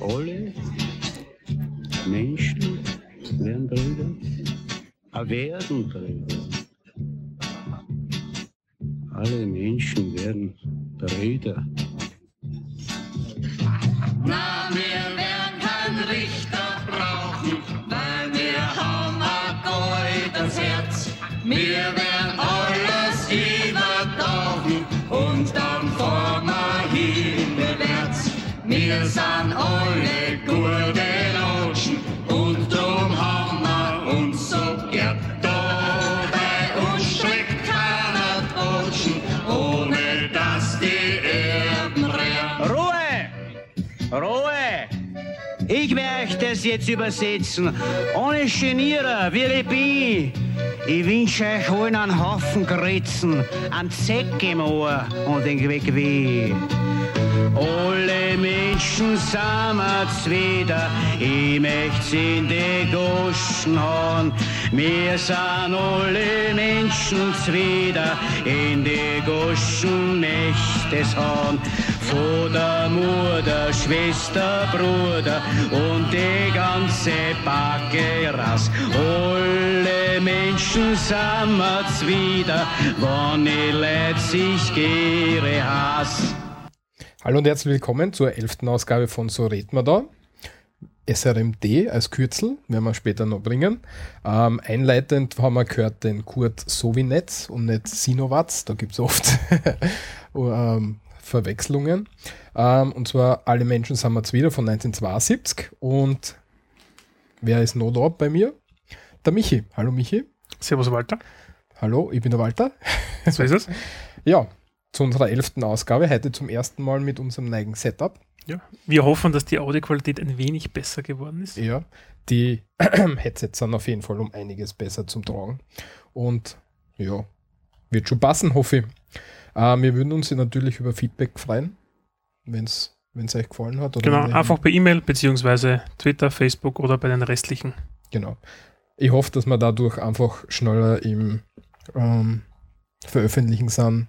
Alle Menschen werden Brüder, werden Brüder. Alle Menschen werden Brüder. Na, das jetzt übersetzen. Ohne Genierer, wie ich bin. Ich wünsche euch allen einen Haufen Kritzen, einen Zeck im Ohr und den Weg weh. Alle Menschen sammelt's wieder, ich möcht's in die Goschen hauen. Wir sind alle Menschen wieder, in die Goschen möcht's hauen. Vater, Mutter, Schwester, Bruder und die ganze Backe raus. Alle Menschen sammelt's wieder, wann Leute sich ihre Hass. Hallo und herzlich willkommen zur elften Ausgabe von So red man da. SRMD als Kürzel, werden wir später noch bringen. Ähm, einleitend haben wir gehört den Kurt Sovinetz und nicht Sinowatz, da gibt es oft ähm, Verwechslungen. Ähm, und zwar Alle Menschen sind wir wieder von 1972 und wer ist noch da bei mir? Der Michi. Hallo Michi. Servus Walter. Hallo, ich bin der Walter. So ist es. Ja, zu unserer elften Ausgabe, heute zum ersten Mal mit unserem neigen Setup. Ja. Wir hoffen, dass die Audioqualität ein wenig besser geworden ist. Ja, die Headsets sind auf jeden Fall um einiges besser zum Tragen. Und ja, wird schon passen, hoffe ich. Äh, wir würden uns natürlich über Feedback freuen, wenn es euch gefallen hat. Genau, einfach per E-Mail beziehungsweise Twitter, Facebook oder bei den restlichen. Genau. Ich hoffe, dass wir dadurch einfach schneller im ähm, Veröffentlichen sind.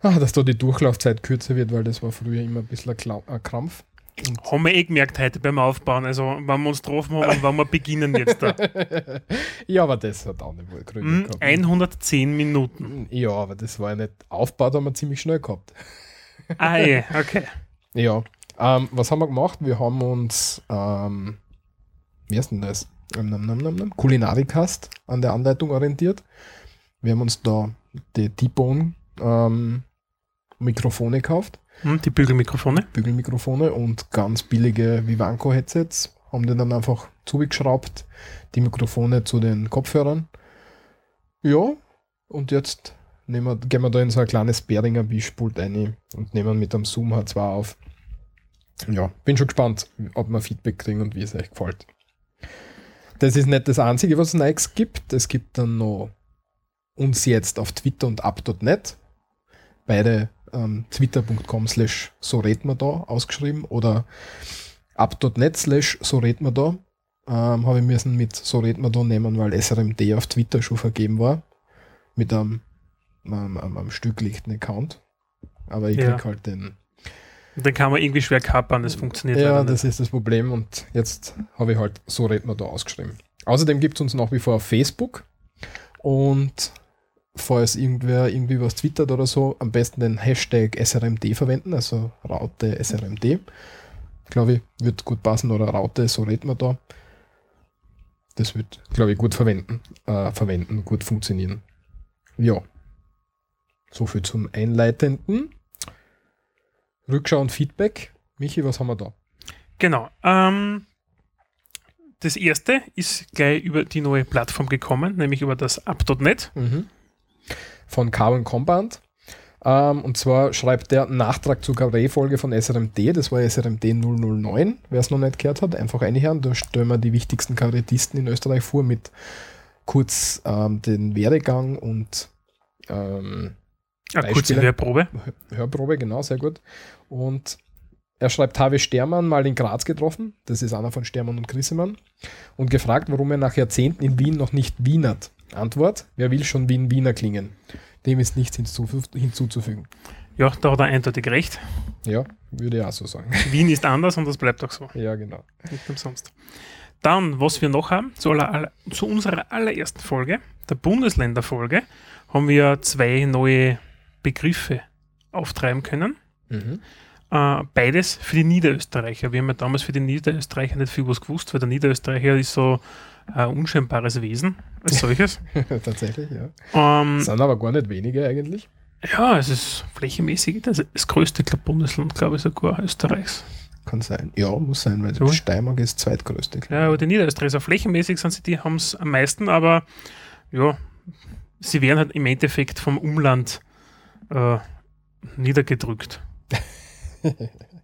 Ah, dass da die Durchlaufzeit kürzer wird, weil das war früher immer ein bisschen ein Krampf. Haben wir eh gemerkt heute beim Aufbauen, also wenn wir uns getroffen haben und wenn wir beginnen jetzt da. ja, aber das hat auch nicht wohl Gründe Hm, gehabt. 110 Minuten. Ja, aber das war ja nicht aufgebaut, haben wir ziemlich schnell gehabt. Ah je, okay. Ja, ähm, was haben wir gemacht? Wir haben uns, ähm, wie heißt denn das? Ähm, Kulinarikast an der Anleitung orientiert. Wir haben uns da die T-Bone ähm, Mikrofone gekauft, die Bügelmikrofone. Bügelmikrofone und ganz billige Vivanco-Headsets. Haben die dann einfach zugeschraubt, die Mikrofone zu den Kopfhörern. Ja, und jetzt wir, gehen wir da in so ein kleines Behringer Mischpult rein und nehmen mit dem Zoom H2 auf. Ja, bin schon gespannt, ob wir Feedback kriegen und wie es euch gefällt. Das ist nicht das Einzige, was es Neues gibt. Es gibt dann noch uns jetzt auf Twitter und up.net. Beide ähm, twitter.com slash so red man da ausgeschrieben oder up.net slash so red man da. Ähm, Habe ich müssen mit so red man da nehmen, weil SRMD auf Twitter schon vergeben war. Mit einem, einem, einem, einem stücklichen Account. Aber ich Ja. krieg halt den. Und dann kann man irgendwie schwer kapern, das funktioniert Ja, das ist das Problem und jetzt habe ich halt so red man da ausgeschrieben. Außerdem gibt es uns nach wie vor auf Facebook und falls irgendwer irgendwie was twittert oder so, am besten den Hashtag SRMD verwenden, also Raute SRMD. Glaube ich, wird gut passen oder Raute, so redet man da. Das wird, glaube ich, gut verwenden, äh, verwenden, gut funktionieren. Ja. So viel zum Einleitenden. Rückschau und Feedback. Michi, was haben wir da? Genau. Ähm, das erste ist gleich über die neue Plattform gekommen, nämlich über das up.net. Mhm. Von Carbon Compound. Ähm, und zwar schreibt der Nachtrag zur Kabarettfolge von SRMD, das war SRMD 009, wer es noch nicht gehört hat, einfach reinhören. Da stellen wir die wichtigsten Kabarettisten in Österreich vor mit kurz ähm, den Werdegang und ähm, Eine kurze Beispiele? Hörprobe. Hörprobe, genau, sehr gut. Und er schreibt, habe Stermann mal in Graz getroffen, das ist einer von Stermann und Grissemann, und gefragt, warum er nach Jahrzehnten in Wien noch nicht wienert. Antwort, wer will schon Wien Wiener klingen? Dem ist nichts hinzuf hinzuzufügen. Ja, da hat er eindeutig recht. Ja, würde ich auch so sagen. Wien ist anders und das bleibt auch so. ja, genau. Nicht umsonst. Dann, was wir noch haben, zu, aller, zu unserer allerersten Folge, der Bundesländerfolge, haben wir zwei neue Begriffe auftreiben können. Mhm. Äh, beides für die Niederösterreicher. Wir haben ja damals für die Niederösterreicher nicht viel was gewusst, weil der Niederösterreicher ist so ein unscheinbares Wesen als solches. Tatsächlich, ja. ähm, Sind aber gar nicht wenige eigentlich. ja, es ist flächenmäßig das, das größte glaub, Bundesland, glaube ich, sogar Österreichs. Kann sein. Ja, muss sein, weil So. Steiermark ist zweitgrößte. glaub Ja, aber die Niederösterreicher, flächenmäßig sind sie, die haben es am meisten, aber ja, sie werden halt im Endeffekt vom Umland äh, niedergedrückt.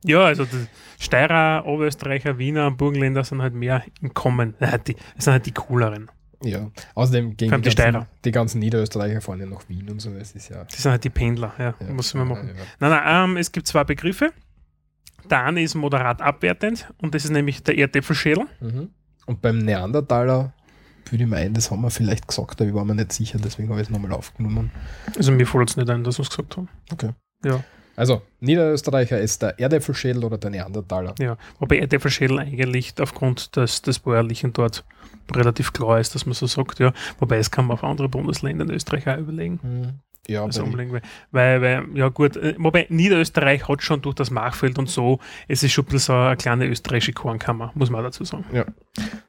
ja, also die Steirer, Oberösterreicher, Wiener, Burgenländer sind halt mehr im Kommen. Ja, die, das sind halt die cooleren. Ja. Außerdem allem die die, ganzen, die ganzen Niederösterreicher fahren ja nach Wien und so. Es ist ja. Die sind halt die Pendler, ja, ja muss man machen. Ja, ja. Nein, nein, ähm, es gibt zwei Begriffe. Der eine ist moderat abwertend und das ist nämlich der Erdäpfelschädel. Mhm. Und beim Neandertaler würde ich meinen, das haben wir vielleicht gesagt, aber ich war mir nicht sicher, deswegen habe ich es nochmal aufgenommen. Also mir fällt es nicht ein, dass wir es gesagt haben. Okay. Ja. Also, Niederösterreicher ist der Erdäpfelschädel oder der Neandertaler. Ja, wobei Erdäpfelschädel eigentlich aufgrund des, des Bäuerlichen dort relativ klar ist, dass man so sagt, ja. Wobei es kann man auf andere Bundesländer in Österreich auch überlegen. Mhm. Ja, Also weil, weil, weil, ja gut, äh, wobei Niederösterreich hat schon durch das Machfeld und so, es ist schon ein bisschen so eine kleine österreichische Kornkammer, muss man dazu sagen.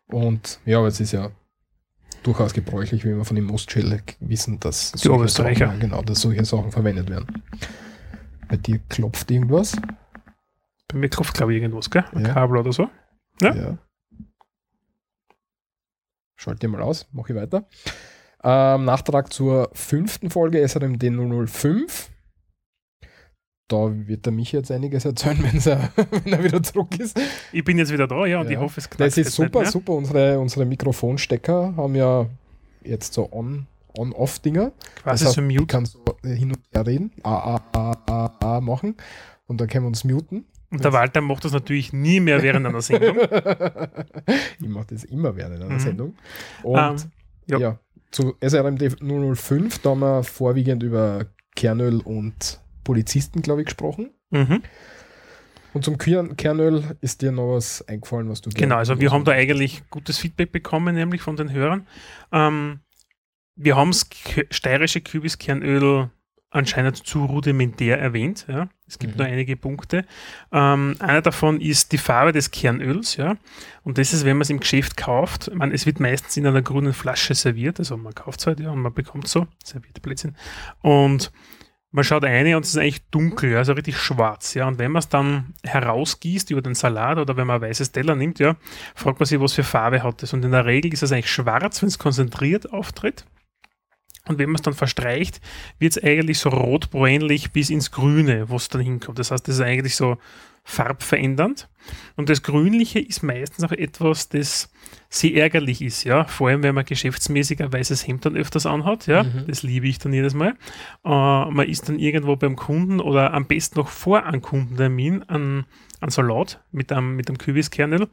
Und ja, aber es ist ja durchaus gebräuchlich, wie wir von dem Mostschädel wissen, dass Die Oberösterreicher. Sachen, genau, dass solche Sachen verwendet werden. Bei dir klopft irgendwas. Bei mir klopft, glaube ich, irgendwas, gell? Ein Ja. Kabel oder so. Ja. Schalte mal aus, mache ich weiter. Ähm, Nachtrag zur fünften Folge SRMD 005. Da wird der Michi jetzt einiges erzählen, er, wenn er wieder zurück ist. Ich bin jetzt wieder da, ja, und Ja. ich hoffe, es knackt Das ist super, super. Unsere, unsere Mikrofonstecker haben ja jetzt so On- On-Off-Dinger. Quasi Das so heißt, Mute. Ich kann so hin und her reden, A, A, A, A, machen und dann können wir uns muten. Und der Walter macht das natürlich nie mehr während einer Sendung. ich mache das immer während einer Mhm. Sendung. Und Ähm, ja. ja. zu SRMD 005, da haben wir vorwiegend über Kernöl und Polizisten, glaube ich, gesprochen. mhm. Und zum Kern Kernöl ist dir noch was eingefallen, was du Genau, also wir haben da eigentlich gutes Feedback bekommen, nämlich von den Hörern. Ähm, wir haben das steirische Kübiskernöl anscheinend zu rudimentär erwähnt. Ja. Es gibt Mhm. nur einige Punkte. Ähm, einer davon ist die Farbe des Kernöls. Ja. Und das ist, wenn man es im Geschäft kauft, meine, es wird meistens in einer grünen Flasche serviert. Also man kauft es halt ja und man bekommt so, serviert Blödsinn. Und man schaut eine und es ist eigentlich dunkel, also richtig schwarz. Ja. Und wenn man es dann herausgießt über den Salat oder wenn man weißes Teller nimmt, ja, fragt man sich, was für Farbe hat es. Und in der Regel ist es eigentlich schwarz, wenn es konzentriert auftritt. Und wenn man es dann verstreicht, wird es eigentlich so rotbräunlich bis ins Grüne, wo es dann hinkommt. Das heißt, das ist eigentlich so farbverändernd. Und das Grünliche ist meistens auch etwas, das sehr ärgerlich ist, ja. Vor allem, wenn man geschäftsmäßig ein weißes Hemd dann öfters anhat, ja. Mhm. Das liebe ich dann jedes Mal. Äh, man ist dann irgendwo beim Kunden oder am besten noch vor einem Kundentermin an, an Salat mit einem, mit einem Kübiskernel.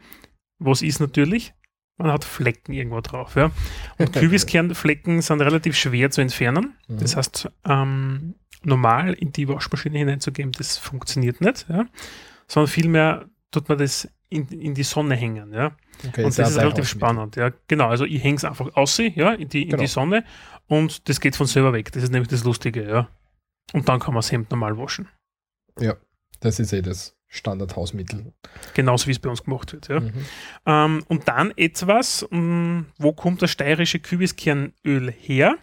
Was ist natürlich? Man hat Flecken irgendwo drauf, ja. Und Kübiskernflecken sind relativ schwer zu entfernen. Mhm. Das heißt, ähm, normal in die Waschmaschine hineinzugeben, das funktioniert nicht, ja. Sondern vielmehr tut man das in, in die Sonne hängen, ja. Okay, und ja das ist relativ spannend, ja. Genau, also ich hänge es einfach aus, ja, in die, in Genau. die Sonne und das geht von selber weg. Das ist nämlich das Lustige, ja. Und dann kann man das Hemd normal waschen. Das ist eh das Standardhausmittel. Genauso wie es bei uns gemacht wird, ja. Mhm. Ähm, und dann etwas, mh, wo kommt das steirische Kübiskernöl her?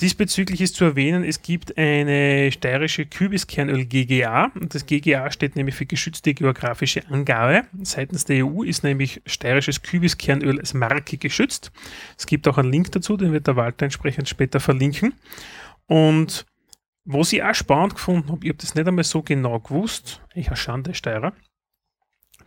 Diesbezüglich ist zu erwähnen, es gibt eine steirische Kübiskernöl GGA. Und das GGA steht nämlich für geschützte geografische Angabe. Seitens der EU ist nämlich steirisches Kübiskernöl als Marke geschützt. Es gibt auch einen Link dazu, den wird der Walter entsprechend später verlinken. Und was ich auch spannend gefunden habe, ich habe das nicht einmal so genau gewusst, ich habe Schande, Steirer,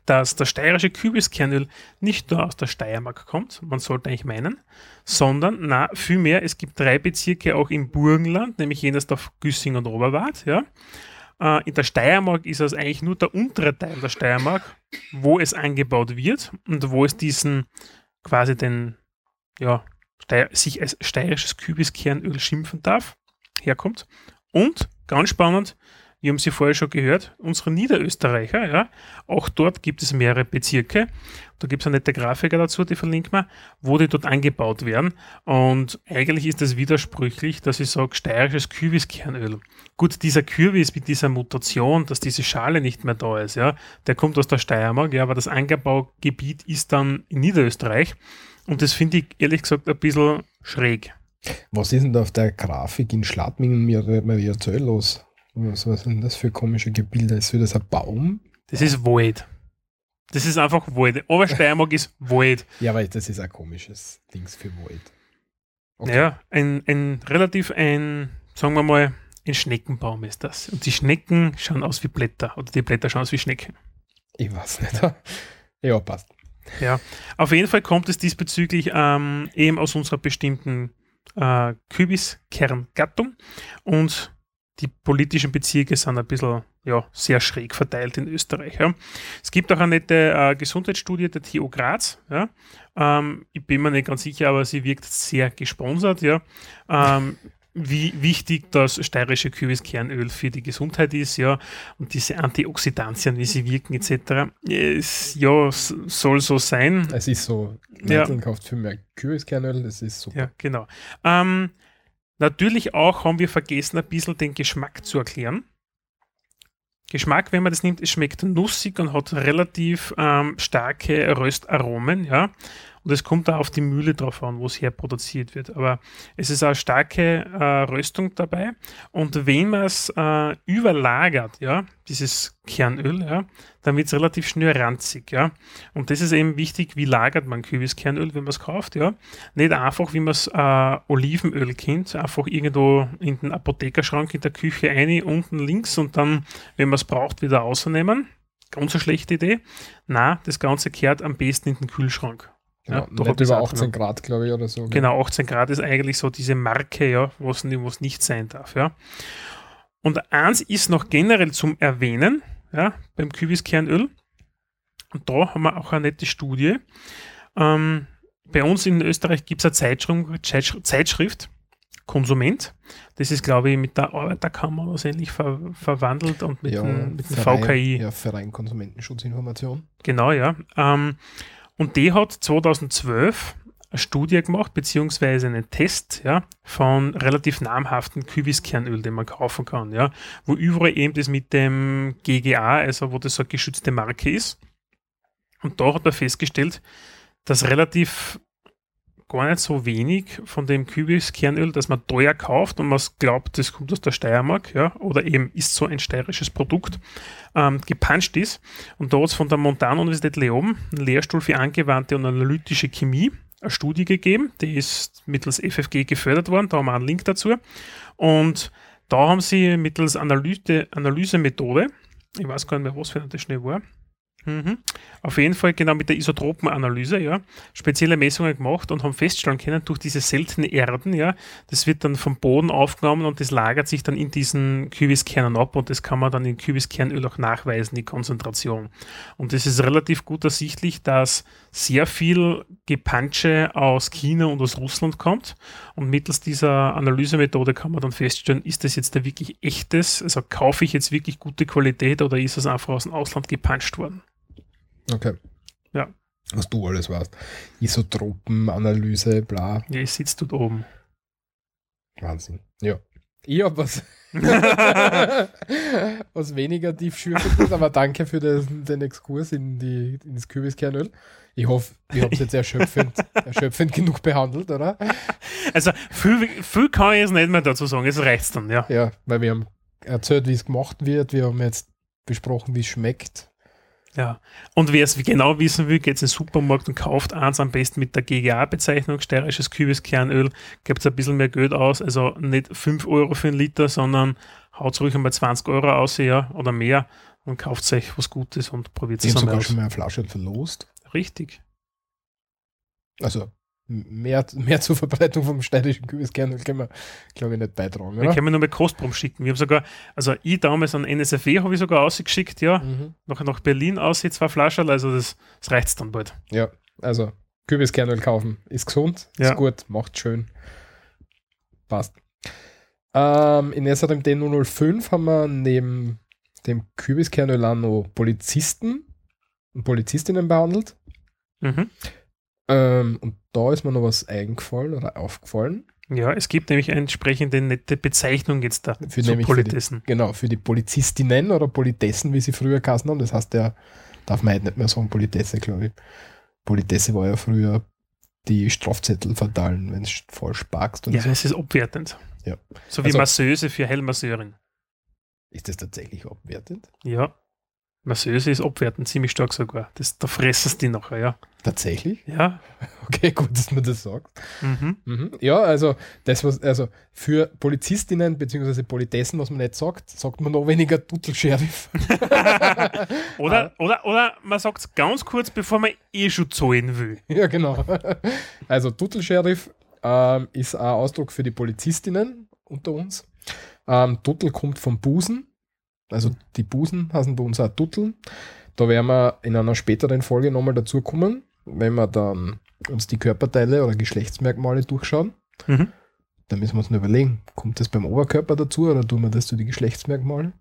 dass das steirische Kübiskernöl nicht nur aus der Steiermark kommt, man sollte eigentlich meinen, sondern na, vielmehr, es gibt drei Bezirke auch im Burgenland, nämlich Jenersdorf, Güssing und Oberwart. Ja. Äh, in der Steiermark ist es eigentlich nur der untere Teil der Steiermark, wo es angebaut wird und wo es diesen quasi den, ja, sich als steirisches Kübiskernöl schimpfen darf, herkommt. Und, ganz spannend, wir haben sie vorher schon gehört, unsere Niederösterreicher, ja, auch dort gibt es mehrere Bezirke. Da gibt es eine nette Grafiker dazu, die verlinkt man, wo die dort angebaut werden. Und eigentlich ist das widersprüchlich, dass ich sage, steirisches Kürbiskernöl. Gut, dieser Kürbis mit dieser Mutation, dass diese Schale nicht mehr da ist, ja, der kommt aus der Steiermark, ja, aber das Angebaugebiet ist dann in Niederösterreich. Und das finde ich ehrlich gesagt ein bisschen schräg. Was ist denn da auf der Grafik in Schladmingen Mariazell los? Was, was sind das für komische Gebilde? Ist das ein Baum? Das ist Wald. Das ist einfach Wald. Obersteiermark ist Wald. Ja, aber das ist ein komisches Dings für Wald. Okay. Ja, ein, ein relativ ein, sagen wir mal, ein Schneckenbaum ist das. Und die Schnecken schauen aus wie Blätter oder die Blätter schauen aus wie Schnecken. Ich weiß nicht. Ja, passt. Ja, auf jeden Fall kommt es diesbezüglich ähm, eben aus unserer bestimmten äh, Kübiskerngattung und die politischen Bezirke sind ein bisschen ja, sehr schräg verteilt in Österreich. Ja. Es gibt auch eine nette äh, Gesundheitsstudie der TU Graz. Ja. Ähm, ich bin mir nicht ganz sicher, aber sie wirkt sehr gesponsert. Ja. Ähm, wie wichtig das steirische Kürbiskernöl für die Gesundheit ist, ja, und diese Antioxidantien, wie sie wirken, etc. Es, ja, s- soll so sein. Es ist so, Ja. Leute kauft viel mehr Kürbiskernöl, das ist super. Ja, genau. Ähm, natürlich auch haben wir vergessen, ein bisschen den Geschmack zu erklären. Geschmack, wenn man das nimmt, es schmeckt nussig und hat relativ ähm, starke Röstaromen, ja. Und es kommt da auf die Mühle drauf an, wo es her produziert wird. Aber es ist eine starke äh, Röstung dabei. Und wenn man es äh, überlagert, ja, dieses Kernöl, ja, dann wird es relativ schnell ranzig, ja. Und das ist eben wichtig, wie lagert man Kürbiskernöl, wenn man es kauft, ja. Nicht einfach, wie man es äh, Olivenöl kennt, einfach irgendwo in den Apothekerschrank in der Küche ein, unten links und dann, wenn man es braucht, wieder rausnehmen. Ganz eine schlechte Idee. Na, das Ganze kehrt am besten in den Kühlschrank. Ja, doch nicht über 18 abgenommen. Grad, glaube ich, oder so. Genau, 18 Grad ist eigentlich so diese Marke, ja, es nicht sein darf, ja. Und eins ist noch generell zum Erwähnen, ja, beim Kübiskernöl. Und da haben wir auch eine nette Studie. Ähm, bei uns in Österreich gibt es eine Zeitschrift, Zeitsch- Zeitschrift, Konsument. Das ist, glaube ich, mit der Arbeiterkammer oder so ähnlich ver verwandelt und mit, ja, dem, mit dem Verein, VKI. Ja, Verein Konsumentenschutzinformation. Genau, ja. Ähm, und die hat 2012 eine Studie gemacht, beziehungsweise einen Test, ja, von relativ namhaften Kübiskernöl, den man kaufen kann, ja, wo überall eben das mit dem GGA, also wo das so eine geschützte Marke ist. Und da hat man festgestellt, dass relativ gar nicht so wenig von dem Kübiskernöl, das man teuer kauft und man glaubt, das kommt aus der Steiermark, ja, oder eben ist so ein steirisches Produkt, ähm, gepanscht ist. Und da hat es von der Montanuniversität Leoben, einen Lehrstuhl für angewandte und analytische Chemie, eine Studie gegeben, die ist mittels FFG gefördert worden, da haben wir einen Link dazu. Und da haben sie mittels Analyse, Analysemethode, ich weiß gar nicht mehr, was für eine das schnell war, Mhm. Auf jeden Fall genau mit der Isotopenanalyse, ja, spezielle Messungen gemacht und haben feststellen können, durch diese seltenen Erden, ja, das wird dann vom Boden aufgenommen und das lagert sich dann in diesen Kübiskernen ab und das kann man dann in Kübiskernöl auch nachweisen, die Konzentration. Und es ist relativ gut ersichtlich, dass sehr viel Gepansche aus China und aus Russland kommt und mittels dieser Analysemethode kann man dann feststellen, ist das jetzt da wirklich echtes, also kaufe ich jetzt wirklich gute Qualität oder ist es einfach aus dem Ausland gepanscht worden? Okay. Ja. Was du alles weißt. Isotropenanalyse, bla. Ja, ich sitze dort oben. Wahnsinn. Ja. Ich hab was, was weniger tiefschürfendes, aber danke für den, den Exkurs in, die, in das Kürbiskernöl. Ich hoffe, ich habe es jetzt erschöpfend, erschöpfend genug behandelt, oder? Also viel, viel kann ich jetzt nicht mehr dazu sagen, es reicht dann, ja. Ja, weil wir haben erzählt, wie es gemacht wird. Wir haben jetzt besprochen, wie es schmeckt. ja. Und wer es genau wissen will, geht in den Supermarkt und kauft eins am besten mit der GGA-Bezeichnung, steirisches Kübiskernöl, gibt es ein bisschen mehr Geld aus, also nicht 5 Euro für einen Liter, sondern haut ruhig einmal 20 Euro aus, ja, oder mehr und kauft euch was Gutes und probiert es habe einmal sogar aus. schon mal eine Flasche verlost. Richtig. Also mehr, mehr zur Verbreitung vom steirischen Kürbiskernöl können wir, glaube ich, nicht beitragen, Wir oder? können nur mal Kostproben schicken. Wir haben sogar, also ich damals an NSFW habe ich sogar ausgeschickt, ja, Mhm. nachher nach Berlin aus, zwei Flaschen, also das, das reicht dann bald. Ja, also Kürbiskernöl kaufen ist gesund, Ja. ist gut, macht schön. Passt. Ähm, in SRMD 005 haben wir neben dem Kürbiskernöl auch noch Polizisten und Polizistinnen behandelt. Mhm. Ähm, und da ist mir noch was eingefallen oder aufgefallen. Ja, es gibt nämlich eine entsprechende nette Bezeichnung jetzt da Für zu nämlich für die- Politessen. Genau, für die Polizistinnen oder Politessen, wie sie früher geheißen haben. Das heißt, der darf man heute nicht mehr sagen, Politesse, glaube ich. Politesse war ja früher die Strafzettel verteilen, wenn es falsch parkst. Ja, so. es ist abwertend. Ja. So wie Also- Masseuse für Heilmasseurin. Ist das tatsächlich abwertend? Ja. Masseuse ist abwertend, ziemlich stark sogar. Das, da fressen die nachher, ja. Tatsächlich? Ja. Okay, gut, dass man das sagt. Mhm. Mhm. Ja, also das was, also für Polizistinnen bzw. Politessen, was man nicht sagt, sagt man noch weniger Tuttel-Sheriff. Oder, oder, oder man sagt es ganz kurz, bevor man eh schon zahlen will. ja, genau. Also Tuttel-Sheriff ähm, ist ein Ausdruck für die Polizistinnen unter uns. Ähm, Tuttel kommt vom Busen. Also die Busen heißen bei uns auch Tutteln. Da werden wir in einer späteren Folge nochmal dazu kommen, wenn wir dann uns die Körperteile oder Geschlechtsmerkmale durchschauen. Mhm. Da müssen wir uns nur überlegen, kommt das beim Oberkörper dazu oder tun wir das zu den Geschlechtsmerkmalen?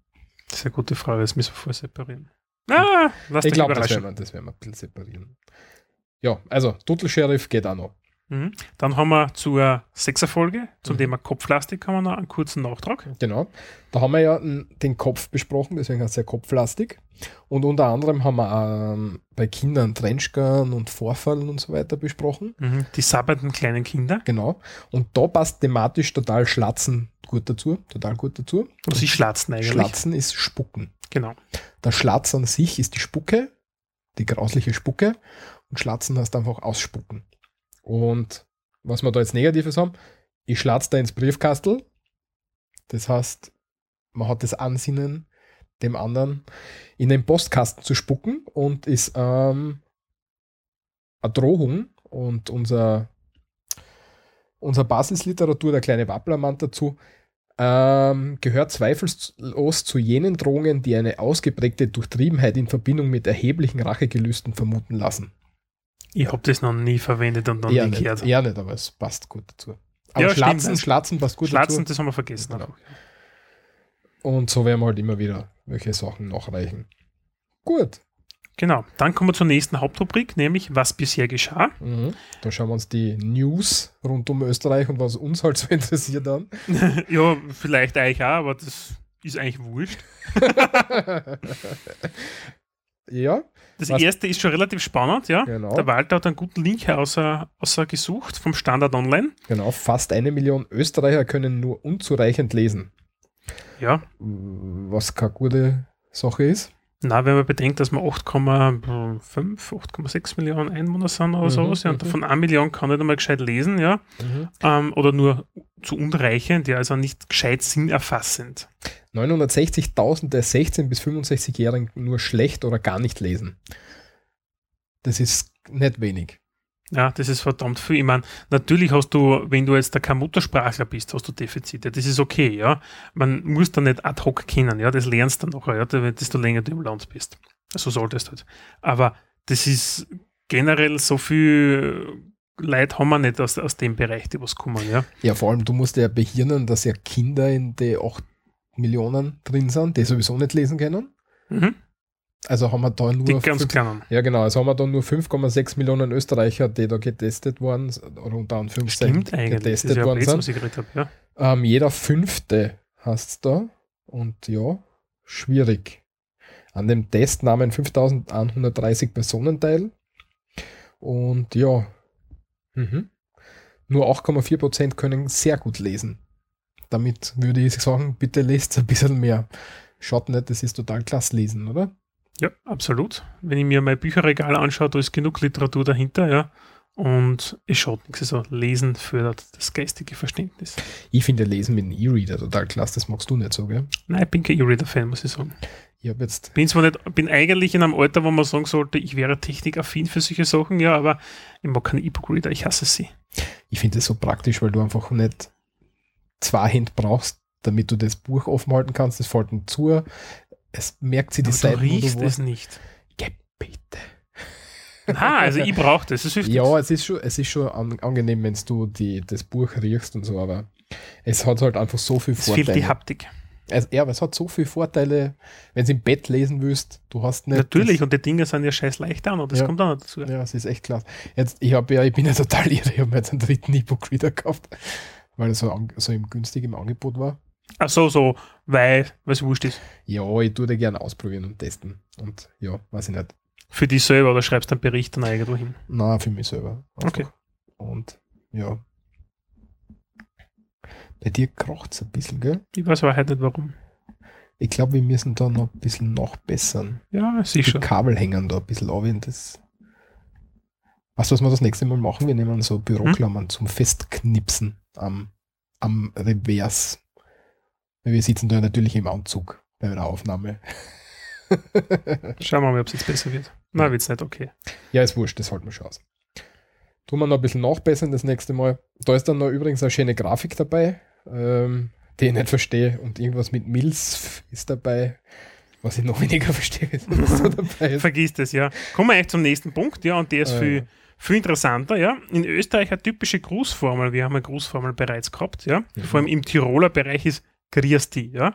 Das ist eine gute Frage, das müssen wir voll separieren. Ah, lass ich glaube, das überraschen. werden wir, das werden wir ein bisschen separieren. Ja, also Tuttel-Sheriff geht auch noch. Mhm. Dann haben wir zur Sechserfolge, zum Mhm. Thema Kopflastik, haben wir noch einen kurzen Nachtrag. Genau. Da haben wir ja den Kopf besprochen, deswegen heißt es ja kopflastig. Und unter anderem haben wir ähm, bei Kindern Trenchgun und Vorfallen und so weiter besprochen. Mhm. Die sabbernden kleinen Kinder. Genau. Und da passt thematisch total Schlatzen gut dazu. Total gut dazu. Und sie schlatzen eigentlich. Schlatzen ist Spucken. Genau. Der Schlatz an sich ist die Spucke, die grausliche Spucke. Und Schlatzen heißt einfach ausspucken. Und was wir da jetzt Negatives haben, ich schlatze da ins Briefkastel. Das heißt, man hat das Ansinnen, dem anderen in den Postkasten zu spucken und ist ähm, eine Drohung. Und unser, unser Basisliteratur, der kleine Wapplermann dazu, ähm, gehört zweifellos zu jenen Drohungen, die eine ausgeprägte Durchtriebenheit in Verbindung mit erheblichen Rachegelüsten vermuten lassen. Ich habe das noch nie verwendet und noch Eher nie nicht, gehört. eher nicht, aber es passt gut dazu. Aber Ja, Schlatzen, also Schlatzen passt gut Schlatzen, dazu. das haben wir vergessen. Genau. Und so werden wir halt immer wieder welche Sachen nachreichen. Gut. Genau. Dann kommen wir zur nächsten Hauptrubrik, nämlich was bisher geschah. Mhm. Da schauen wir uns die News rund um Österreich und was uns halt so interessiert an. ja, vielleicht euch auch, aber das ist eigentlich wurscht. ja, Das erste ist schon relativ spannend, ja. Genau. Der Walter hat einen guten Link außer, außer gesucht vom Standard Online. genau. Fast eine Million Österreicher können nur unzureichend lesen. Ja. Was keine gute Sache ist. Na, wenn man bedenkt, dass wir 8,5, 8,6 Millionen Einwohner sind oder Mhm, sowas, ja, und mhm. davon 1 Million kann nicht einmal gescheit lesen, ja, ähm, oder nur zu unreichend, ja, also nicht gescheit sinnerfassend. 960.000 der 16- bis 65-Jährigen nur schlecht oder gar nicht lesen. Das ist nicht wenig. Ja, das ist verdammt viel. Ich meine, natürlich hast du, wenn du jetzt da kein Muttersprachler bist, hast du Defizite. Das ist okay, ja. Man muss da nicht ad hoc kennen, ja. Das lernst du dann nachher, ja, desto länger du im Land bist. So solltest du halt. Aber das ist generell so viel Leute haben wir nicht aus, aus dem Bereich, die was kommen, ja. Ja, vor allem, du musst ja behirnen, dass ja Kinder in die 8 Millionen drin sind, die sowieso nicht lesen können. Mhm. Also haben wir da nur. Die ganz fünf- kleinen. ja, genau. Also haben wir da nur 5,6 Millionen Österreicher, die da getestet worden oder unter Anführungszeichen getestet ja worden Blödsinn, sind. habe, ja. Ähm, jeder fünfte hast da. Und ja, schwierig. An dem Test nahmen 5130 Personen teil. Und ja, mhm. nur 8,4 Prozent können sehr gut lesen. Damit würde ich sagen, bitte lest ein bisschen mehr. Schaut nicht, das ist total klasse lesen, oder? Ja, absolut. Wenn ich mir mein Bücherregal anschaue, da ist genug Literatur dahinter, ja. Und es schaut nichts. Also Lesen fördert das geistige Verständnis. Ich finde Lesen mit einem E-Reader total klasse, das magst du nicht so, gell? Nein, ich bin kein E-Reader-Fan, muss ich sagen. Ich habe jetzt, Bin zwar nicht, bin eigentlich in einem Alter, wo man sagen sollte, ich wäre technikaffin für solche Sachen, ja, aber ich mag keine E-Book-Reader, ich hasse sie. ich finde es so praktisch, weil du einfach nicht zwei Hände brauchst, damit du das Buch offen halten kannst, das fällt nicht zu. Es merkt sie die Aber Seiten, du riechst du es nicht. Geh bitte. Ah, also ich brauche das, das Ja, es ist schon, es ist schon an, angenehm, wenn du die, das Buch riechst und so, aber Es hat halt einfach so viel Es fehlt die Vorteile. Haptik. Also, ja, aber es hat so viele Vorteile, wenn du im Bett lesen willst. Du hast nicht. Natürlich, und die Dinger sind ja scheiß leicht an, und das Ja. kommt auch noch dazu. Ja, es ist echt klasse. Jetzt, ich, hab ja, ich bin ja total irre. Ich habe mir jetzt einen dritten E-Book Reader gekauft, weil er so, so im günstig im Angebot war. Ach so, so, weil, es wurscht ist. Ja, ich tue den gerne ausprobieren und testen. Und ja, weiß ich nicht. Für dich selber oder schreibst du einen Bericht dann irgendwo hin. Na, für mich selber. Einfach. Okay. Und ja. Bei dir kracht es ein bisschen, gell? Ich weiß aber heute nicht warum. Ich glaube, wir müssen da noch ein bisschen nachbessern. Ja, Die sicher. Kabel hängen da ein bisschen auf. und Das weißt du, was wir das nächste Mal machen? Wir nehmen so Büroklammern zum Festknipsen am, am Revers. Wir sitzen da natürlich im Anzug bei der Aufnahme. Schauen wir mal, ob es jetzt besser wird. Nein, wird es nicht, okay. Ja, ist wurscht, das halten wir schon aus. Tun wir noch ein bisschen nachbessern das nächste Mal. Da ist dann noch übrigens eine schöne Grafik dabei, ähm, die ich nicht verstehe. Und irgendwas mit Mills ist dabei, was ich noch weniger verstehe, ist. Vergiss das, ja. Kommen wir eigentlich zum nächsten Punkt, ja, und der ist Äh. viel, viel interessanter, ja. In Österreich eine typische Grußformel, wir haben eine Grußformel bereits gehabt, ja. Mhm. Vor allem im Tiroler Bereich ist Griesti, ja.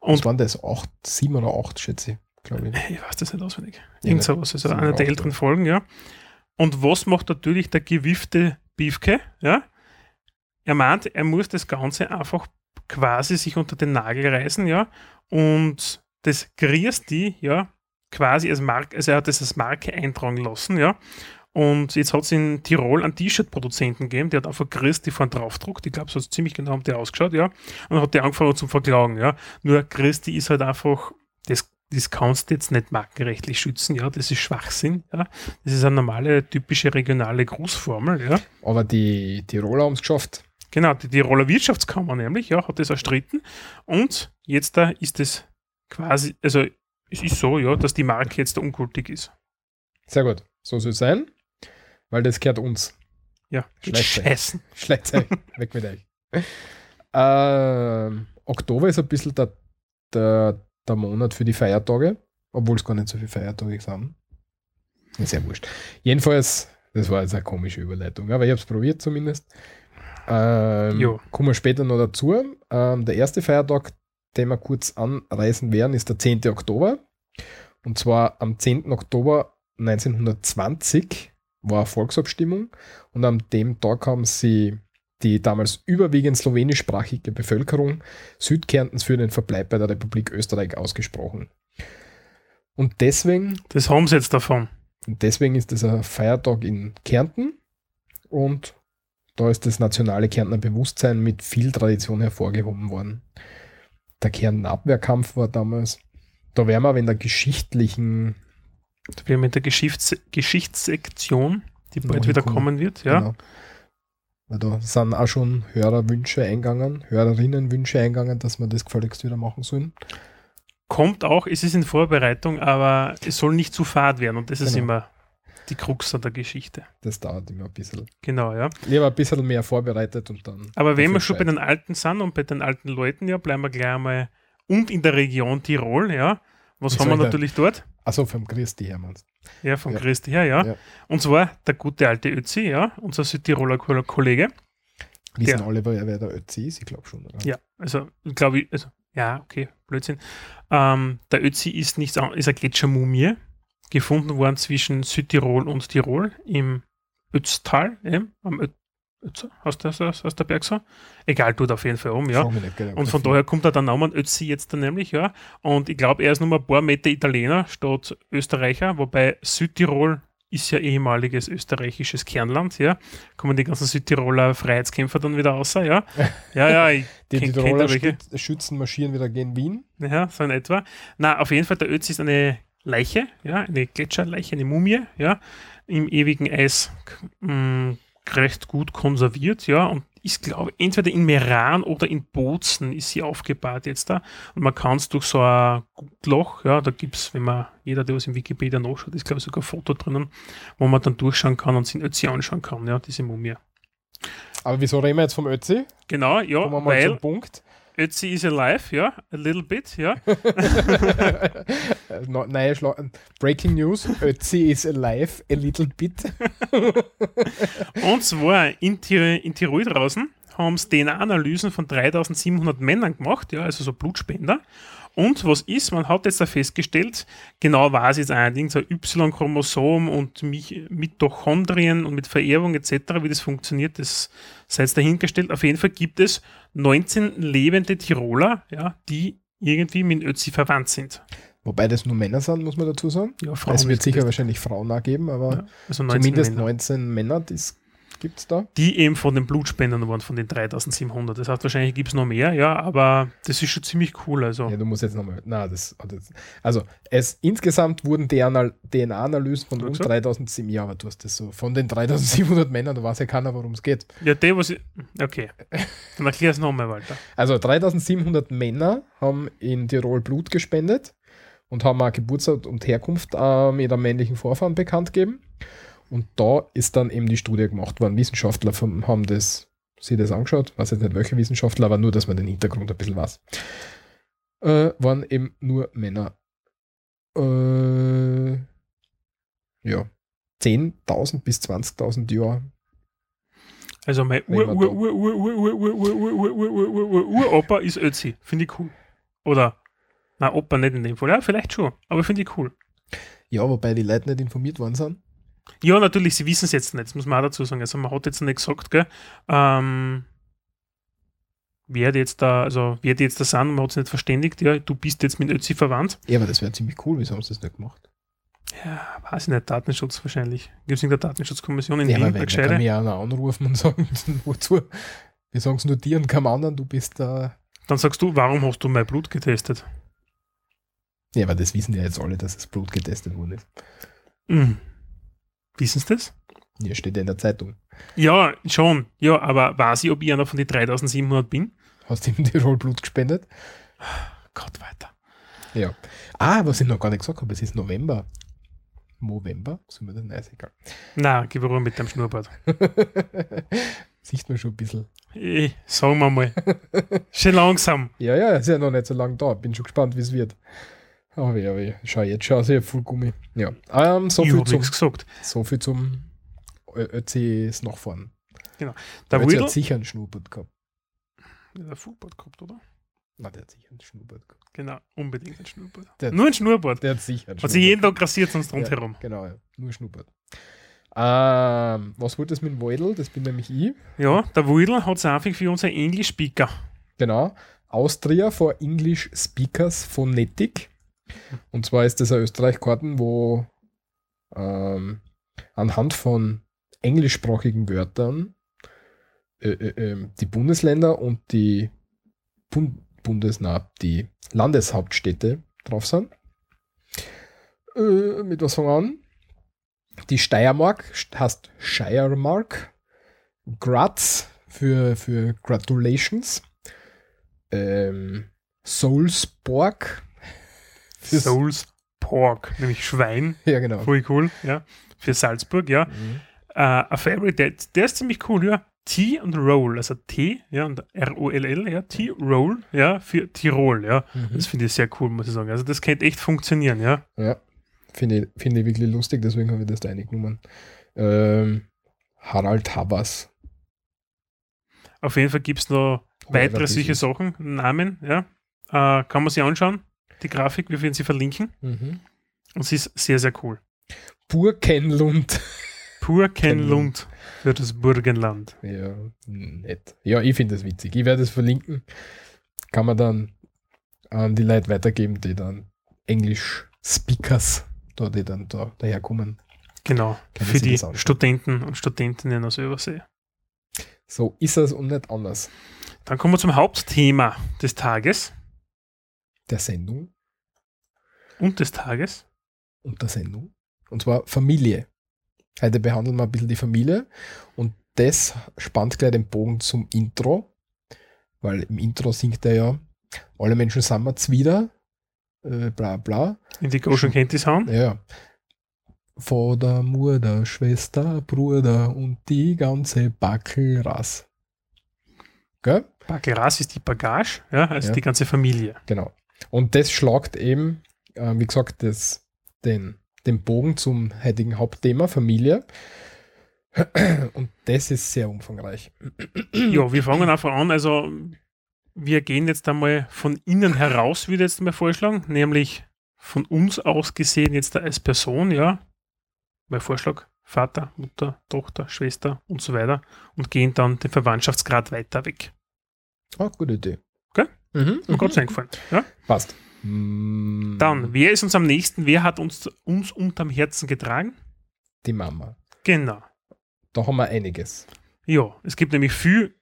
Was Und waren das? Acht, sieben oder acht, schätze ich, glaube ich. ich weiß das nicht auswendig. Ja, Irgend sowas, also sieben eine oder der älteren ja. Folgen, ja. Und was macht natürlich der gewiffte Biefke, ja? Er meint, er muss das Ganze einfach quasi sich unter den Nagel reißen, ja, und das Griesti, ja, quasi als Marke, also er hat das als Marke eintragen lassen, ja. Und jetzt hat es in Tirol einen T-Shirt-Produzenten gegeben, der hat einfach Christi vorn draufgedruckt. Ich glaube, so ziemlich genau hat der ausgeschaut, ja. Und hat der angefangen zum Verklagen, ja. Nur Christi ist halt einfach, das, das kannst du jetzt nicht markenrechtlich schützen, ja. Das ist Schwachsinn, ja. Das ist eine normale, typische regionale Grußformel, ja. Aber die Tiroler haben es geschafft. Genau, die Tiroler Wirtschaftskammer nämlich, ja, hat das erstritten. Und jetzt da ist es quasi, also es ist so, ja, dass die Marke jetzt da ungültig ist. Sehr gut. So soll es sein, weil das gehört uns. Ja, Scheiße. scheißen. Schleizt euch. Weg mit euch. Ähm, Oktober ist ein bisschen der, der, der Monat für die Feiertage, obwohl es gar nicht so viele Feiertage sind. Ist ja wurscht. Jedenfalls, das war jetzt eine komische Überleitung, aber ich habe es probiert zumindest. Ähm, Jo. kommen wir später noch dazu. Ähm, der erste Feiertag, den wir kurz anreißen werden, ist der 10. Oktober. Und zwar am 10. Oktober 1920 war eine Volksabstimmung und an dem Tag haben sie die damals überwiegend slowenischsprachige Bevölkerung Südkärntens für den Verbleib bei der Republik Österreich ausgesprochen. Und deswegen, Das haben sie jetzt davon. und deswegen ist das ein Feiertag in Kärnten und da ist das nationale Kärntner Bewusstsein mit viel Tradition hervorgehoben worden. Der Kärntner Abwehrkampf war damals, da wären wir in der geschichtlichen Wir haben mit der Geschichts Geschichtssektion, die bald wieder hinkommen. kommen wird, ja. Genau. Da sind auch schon Hörerwünsche eingegangen, Hörerinnenwünsche eingegangen, dass wir das gefälligst wieder machen sollen. Kommt auch, es ist in Vorbereitung, aber es soll nicht zu fad werden und das ist Genau. immer die Krux an der Geschichte. Das dauert immer ein bisschen. Genau, ja. Lieber ein bisschen mehr vorbereitet und dann. Aber wenn wir schon bei den Alten sind und bei den alten Leuten, ja, bleiben wir gleich einmal und in der Region Tirol, ja. Was haben wir der- natürlich dort? Achso, vom Christi her, meinst du? Ja, vom Ja. Christi her, ja. Ja. Und zwar der gute alte Ötzi, ja, unser Südtiroler Ko- Kollege. Wissen alle, wer, der Ötzi ist? Ich glaube schon, oder? Ja, also glaube ich, also ja, okay, Blödsinn. Ähm, der Ötzi ist nichts ist eine Gletschermumie, gefunden worden zwischen Südtirol und Tirol im Ötztal, eben, am Ötzer, heißt das, heißt der Berg so? Egal, tut auf jeden Fall um, ja. Nicht, Und von daher kommt er der Name Ötzi jetzt dann nämlich, ja. Und ich glaube, er ist nur ein paar Meter Italiener statt Österreicher, wobei Südtirol ist ja ehemaliges österreichisches Kernland, ja. Kommen die ganzen Südtiroler Freiheitskämpfer dann wieder raus, ja. Ja, ja, ich Die kenn- Tiroler Schützen marschieren wieder gegen Wien. Ja, so in etwa. Na, auf jeden Fall, der Ötzi ist eine Leiche, ja, eine Gletscherleiche, eine Mumie, ja, im ewigen Eis mh, recht gut konserviert, ja, und ist, glaube ich, entweder in Meran oder in Bozen ist sie aufgebahrt jetzt da. Und man kann es durch so ein Loch, ja, da gibt es, wenn man, jeder, der was im Wikipedia nachschaut, ist, glaube ich, sogar ein Foto drinnen, wo man dann durchschauen kann und sich den Ötzi anschauen kann, ja, diese Mumie. Aber wieso reden wir jetzt vom Ötzi? Genau, ja, Kommen wir mal weil zum Punkt. Ötzi is alive, ja, a little bit, ja. No- Schla Breaking News: Ötzi is alive, a little bit. Und zwar in, Tir in Tirol draußen haben sie DNA-Analysen von 3700 Männern gemacht, ja, also so Blutspender. Und was ist, man hat jetzt da festgestellt, genau weiß jetzt allerdings ein Y-Chromosom und Mitochondrien und mit Vererbung etc., wie das funktioniert, das sei jetzt dahingestellt. Auf jeden Fall gibt es 19 lebende Tiroler, ja, die irgendwie mit Ötzi verwandt sind. Wobei das nur Männer sind, muss man dazu sagen. Ja, Frauen es wird sicher wahrscheinlich Frauen auch geben, aber Ja, also 19 zumindest Männer. 19 Männer, das gibt es da. die eben von den Blutspendern waren, von den 3700. Das heißt, wahrscheinlich gibt es noch mehr, ja, aber das ist schon ziemlich cool. Also, Ja, du musst jetzt nochmal. Na, das. Also, es insgesamt wurden DNA DNA-Analysen von rund gesagt? 3700. Ja, aber du hast das so. Von den 3700 Männern, da weiß ja keiner, worum es geht. ja, der, was ich, okay. Dann erklär es nochmal, Walter. Also 3700 Männer haben in Tirol Blut gespendet und haben auch Geburtsort und Herkunft äh, mit einem männlichen Vorfahren bekannt gegeben. Und da ist dann eben die Studie gemacht worden. Wissenschaftler haben das, sie das angeschaut, Ich weiß jetzt nicht welche Wissenschaftler, aber nur, dass man den Hintergrund ein bisschen weiß. Äh, waren eben nur Männer. Äh, ja. 10.000 bis 20.000 Jahre. Also mein Uropa ist Ötzi. Finde ich cool. Oder, na Opa nicht in dem Fall. Ja, vielleicht schon, aber finde ich cool. Ja, wobei die Leute nicht informiert worden sind. Ja, natürlich, sie wissen es jetzt nicht, das muss man auch dazu sagen. Also man hat jetzt nicht gesagt, gell, ähm, wer jetzt da, also wer die jetzt da sind, man hat es nicht verständigt, ja, du bist jetzt mit Ötzi verwandt. Ja, aber das wäre ziemlich cool, wieso haben sie das nicht gemacht? Ja, weiß ich nicht, Datenschutz wahrscheinlich. Gibt es irgendeine Datenschutzkommission in Ja, Wien, dann kann mich ja einer anrufen und sagen, wozu? Wir sagen es nur dir und keinem anderen, du bist da. Dann sagst du, warum hast du mein Blut getestet? Ja, aber das wissen ja jetzt alle, dass das Blut getestet worden ist. Mhm. Wissen sie das? Ja, steht ja in der Zeitung. Ja, schon. Ja, aber weiß ich, ob ich einer von den 3700 bin? Hast du in Tirol Blut gespendet? Gott, weiter. Ja. Ah, was ich noch gar nicht gesagt habe, es ist November. November? Sind wir denn? Nein, ist egal. Na, gib Ruhe mit dem Schnurrbart. Sieht man schon ein bisschen. Eh, sagen wir mal. Schön langsam. Ja, ja, ist ja noch nicht so lange da. Bin schon gespannt, wie es wird. Aber ja, aber schau jetzt ich hab voll Gummi. Ja. Ähm, so, ich viel zum, gesagt. so viel zum Ötzis nachfahren. Der Der Ötzi hat sicher einen Schnurrbart gehabt. Der Fußball gehabt, oder? Na, der hat sicher einen Schnurrbart gehabt. Genau, unbedingt ein Schnurrbart. Der- Nur ein Schnurrbart. Der hat sicher einen Hat sich jeden Tag rasiert, sonst rundherum. Genau, ja. Nur Schnurrbart. Ähm, was wollte das mit dem Weidel? Das bin nämlich ich. Ja, der Whittle hat es einfach für unsere English-Speaker. Genau. Austria for English Speakers Phonetic. Und zwar ist das eine Österreich-Karten, wo ähm, anhand von englischsprachigen Wörtern äh, äh, ähm, die Bundesländer und die Bund Bundes, die Landeshauptstädte drauf sind. Äh, mit was fangen wir an? Die Steiermark st- heißt Steiermark. Graz für, für Gratulations. Ähm, Soulsborg. Fürs- Souls Pork, nämlich Schwein. Ja, genau. Voll cool, ja. Für Salzburg, ja. Mhm. Äh, ein Favorite, der, der ist ziemlich cool, ja. T und Roll, also T, ja, und R-O-L-L, ja, T-Roll, ja, für Tirol, ja. Das finde ich sehr cool, muss ich sagen. Also das könnte echt funktionieren, ja. Ja, finde ich, finde ich wirklich lustig, deswegen habe ich das da reingenommen. Ähm, Harald Habas. Auf jeden Fall gibt es noch weitere solche Sachen, Namen, ja. Äh, kann man sich anschauen, die Grafik, wir werden sie verlinken. Mhm. Und sie ist sehr, sehr cool. Burkenlund. Pur kein Kenlund. Lund für das Burgenland. Ja, nett. Ja, ich finde das witzig. Ich werde es verlinken. Kann man dann an die Leute weitergeben, die dann Englisch-Speakers, da, die dann da daherkommen. Genau, Können für die. Studenten und Studentinnen aus Übersee. So ist es und nicht anders. Dann kommen wir zum Hauptthema des Tages Der Sendung und des Tages. und der Sendung. Und zwar Familie. Heute behandeln wir ein bisschen die Familie und das spannt gleich den Bogen zum Intro, weil im Intro singt er ja, alle Menschen sind wir wieder, äh, bla bla. Indigo schon kennt die Sound. Ja. Vater, Mutter, Schwester, Bruder und die ganze Backelrass. Gell? Bakeras ist die Bagage, ja, also Ja. die ganze Familie. Genau. Und das schlagt eben, äh, wie gesagt, das, den, den Bogen zum heutigen Hauptthema Familie. Und das ist sehr umfangreich. Ja, wir fangen einfach an. Also, wir gehen jetzt einmal von innen heraus, würde ich jetzt mal vorschlagen, nämlich von uns aus gesehen jetzt als Person, ja. Mein Vorschlag, Vater, Mutter, Tochter, Schwester und so weiter und gehen dann den Verwandtschaftsgrad weiter weg. Ah, gute Idee. Mhm. Gerade so eingefallen. Ja? Passt. Mm, Dann, wer ist uns am nächsten? Wer hat uns, uns unterm Herzen getragen? Die Mama. Genau. Da haben wir einiges. Ja, es gibt nämlich viel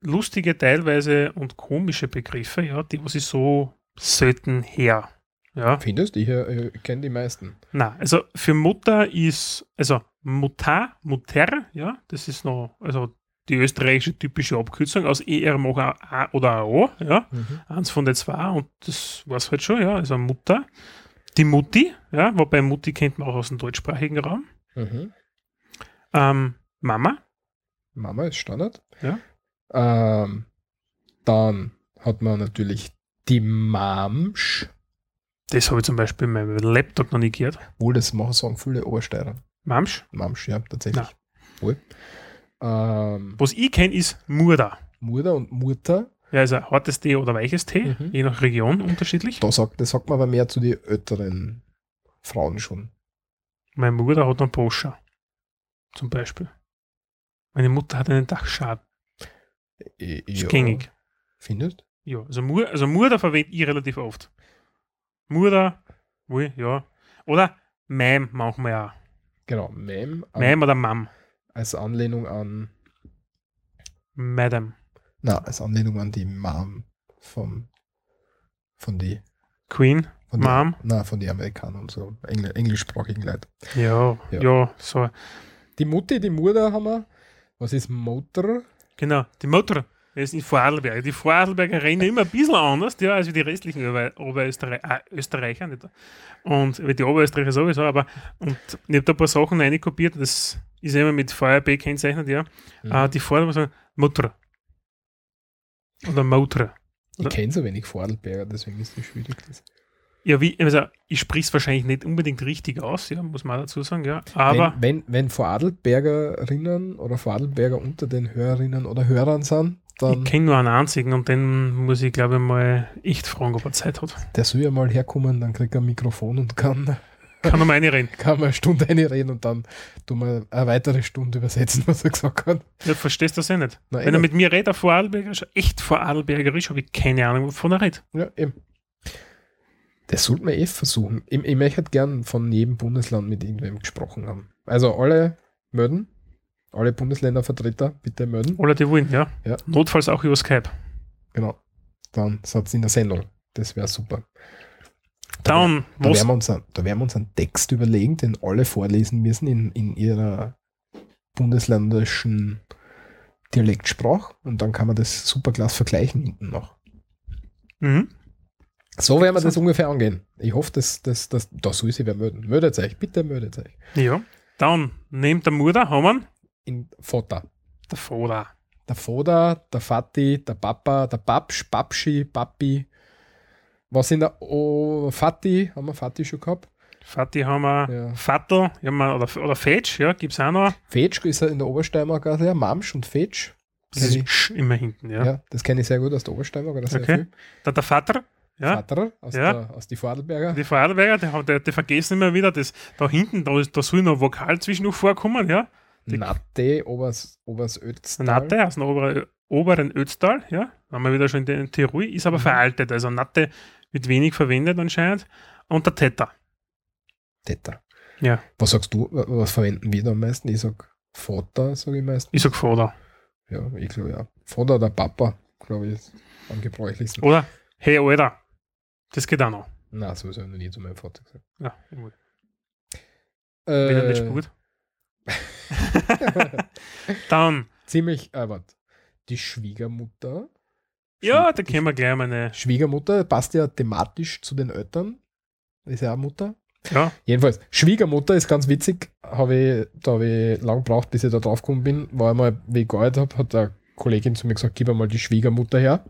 lustige teilweise und komische Begriffe, ja, die was ich so selten her. Ja. Findest du? Ich äh, kenne die meisten. Na, also für Mutter ist, also Mutter, Mutter, ja, das ist noch, also die österreichische typische Abkürzung aus ER mach ein A oder ein O, ja, eins von den zwei und das war's halt schon, ja, also Mutter. Die Mutti, ja, wobei Mutti kennt man auch aus dem deutschsprachigen Raum. Mhm. Ähm, Mama, Mama ist Standard. Ja. Ähm, dann hat man natürlich die Mamsch. das habe ich zum Beispiel in meinem Laptop noch nie gehört. Wohl, das machen sagen viele Obersteirer. Mamsch. Mamsch, ja, tatsächlich. Wohl. Ähm, Was ich kenne, ist Murda. Mutter und Mutter, Ja, also hartes Tee oder weiches Tee, Mhm. je nach Region unterschiedlich. da sagt, das sagt man aber mehr zu den älteren Frauen schon. Meine Mutter hat einen Porsche. Zum Beispiel. Meine Mutter hat einen Dachschaden. I- Ist ja. gängig. Findest? Ja, also, Mur, also Murder verwende ich relativ oft. Murder, wohl, ja. Oder Mem manchmal auch. Genau, Mem Mem oder Mam. Als Anlehnung an, Madam. na, als Anlehnung an die Mom vom, von die, Queen. von Mom. Die, na, von die Amerikanern und so, Engl englischsprachigen Leuten. Ja, Ja. ja, so. Die Mutti, die Mutter haben wir. Was ist Motor? Genau. Die Mutter. Das ist in Vorarlberg. Die Vorarlberger reden immer ein bisschen anders, ja, als die restlichen Ober Oberösterreich äh? Und die Oberösterreicher sowieso, aber und ich habe da ein paar Sachen reinkopiert, das ist immer mit VRB kennzeichnet, ja. Mhm. Äh, die Vordermann sagen Mutter. Oder Motor. Ich kenne so wenig Vorarlberger, deswegen ist das schwierig. Das. Ja, wie, also ich spreche es wahrscheinlich nicht unbedingt richtig aus, ja, muss man dazu sagen, ja. Aber wenn, wenn, wenn Vorarlbergerinnen oder Vorarlberger unter den Hörerinnen oder Hörern sind, ich dann kenne nur einen einzigen und den muss ich, glaube ich, mal echt fragen, ob er Zeit hat. der soll ja mal herkommen, dann kriegt er ein Mikrofon und kann, Kann er mal reinreden. kann mal eine Stunde reinreden und dann tun wir eine weitere Stunde übersetzen, was er gesagt hat. Ja, verstehst du das eh nicht? Nein, Wenn er mit mir redet, auf Vorarlbergerisch, echt Vorarlbergerisch, habe ich keine Ahnung, wovon er redet. Ja, eben. Das sollte man eh versuchen. Ich, ich möchte gern von jedem Bundesland mit irgendwem gesprochen haben. Also alle melden. Alle Bundesländervertreter bitte melden. Oder die wollen, ja. Ja. Notfalls auch über Skype. Genau. Dann Satz in der Sendung. Das wäre super. Dann, Da werden, wir uns, ein- da werden wir uns einen Text überlegen, den alle vorlesen müssen in, in ihrer bundesländischen Dialektsprache. Und dann kann man das super klasse vergleichen hinten noch. mhm. So werden wir das ungefähr angehen. Ich hoffe, dass, dass, dass da soll sich wer melden. Meldet euch, bitte meldet euch. ja. Dann, neben der Mutter haben wir In Vater. der Vater. Der Vater, der Vati, der Papa, der Papsch, Papschi, Papi. Was in der oh, Vati, haben wir Vati schon gehabt? Vati haben wir, Ja. Vatel, ja, oder, oder Fetsch, ja, gibt es auch noch. Fetsch ist ja in der Obersteiermark auch sehr, Mamsch und Fetsch. Das ist ich. Immer hinten, ja. Ja. das kenne ich sehr gut aus der Obersteiermark. Oder sehr Okay. viel. Dann der Vater, ja. Vater aus, Ja. der, aus die Vorarlberger. Die Vorarlberger, die, die, die vergessen immer wieder, das, da hinten, da, ist- da soll noch Vokal zwischen noch vorkommen, ja. die- Natte, Obers, Obersötztal. Natte aus dem oberen, oberen Ötztal, ja. Haben wir wieder schon in, den- Tirol, ist aber Mhm. veraltet. Also Natte wird wenig verwendet anscheinend. Und der Teta. Teta. Ja. Was sagst du, wa- was verwenden wir da am meisten? Ich sag Vater, sage ich meistens. Ich sag Vater. Ja, ich glaube ja. Vater oder Papa, glaube ich, ist am gebräuchlichsten. Oder, hey Alter. Das geht auch noch. Na, sowieso noch nie zu meinem Vater gesagt. Ja, jawohl. wenn er nicht Äh, spurt. Dann, ziemlich, äh, warte. Die Schwiegermutter. Ja, da können wir gleich mal eine, Schwiegermutter passt ja thematisch zu den Eltern. Ist ja auch Mutter. ja, Jedenfalls, Schwiegermutter ist ganz witzig. Habe ich, da habe ich lang gebraucht, bis ich da drauf gekommen bin. War einmal, wie ich gearbeitet habe, hat eine Kollegin zu mir gesagt, gib einmal die Schwiegermutter her.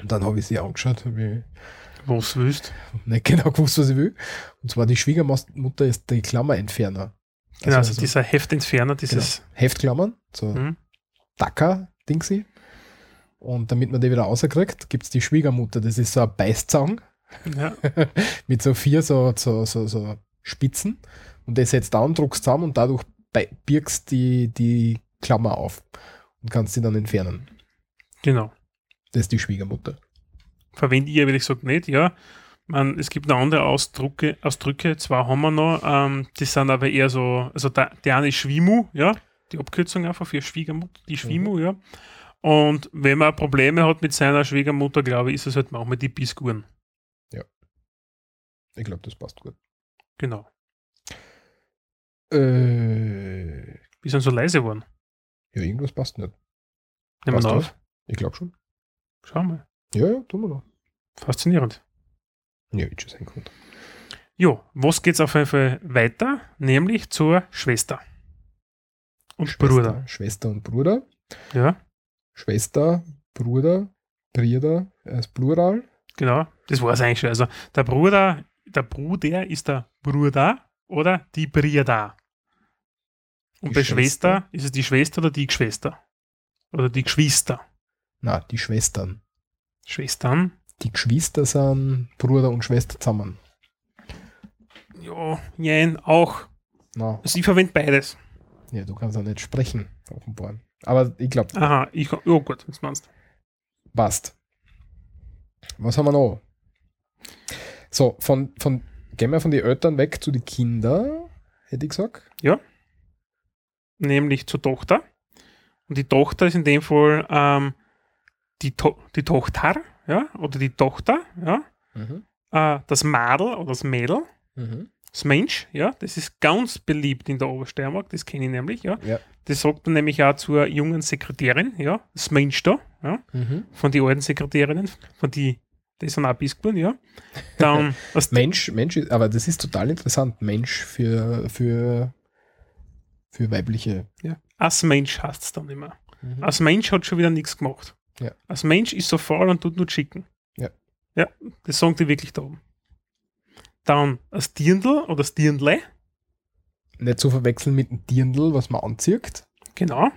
Und dann habe ich sie angeschaut, habe was willst. ich nicht genau gewusst, was ich will. Und zwar die Schwiegermutter ist die Klammerentferner. Genau, also, so dieser Heftentferner, genau, dieses. Heftklammern, so Mhm. Dacker-Dingsi. Und damit man die wieder rauskriegt, gibt es die Schwiegermutter. Das ist so ein Beißzangen Ja, mit so vier so, so, so, so Spitzen. Und das setzt da und druckst zusammen und dadurch birgst die, die Klammer auf und kannst sie dann entfernen. genau. Das ist die Schwiegermutter. Verwende ich, ehrlich gesagt nicht, ja. Man, es gibt noch andere Ausdrücke, Ausdrücke, zwar haben wir noch, ähm, die sind aber eher so, also der, der eine ist Schwimu, ja, die Abkürzung einfach für Schwiegermutter, die Schwimu, ja. Und wenn man Probleme hat mit seiner Schwiegermutter, glaube ich, ist es halt manchmal die Biskuren. Ich glaube, das passt gut. Genau. Äh, Die sind so leise geworden. ja, irgendwas passt nicht. Nehmen wir auf. Ich glaube schon. Schau mal. Ja, ja, tun wir noch. Faszinierend. Ja, ich sein Grund. Jo, was geht's auf jeden Fall weiter? Nämlich zur Schwester. Und Bruder. Schwester und Bruder. Ja, Schwester, Bruder, Brüder als Plural. genau. Das war es eigentlich schon. Also der Bruder, der Bruder ist der Bruder oder die Brüder. Und Die bei Schwester? Schwester ist es die Schwester oder die Geschwister. Oder die Geschwister. Na, die Schwestern. Schwestern. Die Geschwister sind Bruder und Schwester zusammen. Ja, jein, auch. Na, Also ich verwende beides. Ja, du kannst ja nicht sprechen, offenbar. Aber ich glaube, Aha, ich, ja gut, was meinst du? passt. Was haben wir noch? So, von, von, gehen wir von den Eltern weg zu den Kindern, hätte ich gesagt. Nämlich zur Tochter. Und die Tochter ist in dem Fall ähm, die, to die Tochter, ja, oder die Tochter, ja. Äh, das Madel oder das Mädel, das Mensch, ja, das ist ganz beliebt in der Obersteiermark, das kenne ich nämlich, ja. Ja. Das sagt man nämlich auch zur jungen Sekretärin, ja, das Mensch da, ja, von den alten Sekretärinnen, von die, die sind auch Biskuren, ja. Dann Mensch, Mensch, aber das ist total interessant. Mensch für, für, für weibliche. Ja. Als Mensch heißt es dann immer. Als Mensch hat schon wieder nichts gemacht. Ja. Als Mensch ist so faul und tut nur schicken. Ja. Ja, das sagen die wirklich da oben. Dann als Dirndl oder das Dirndle. Nicht zu verwechseln mit dem Dirndl, was man anzieht. Genau.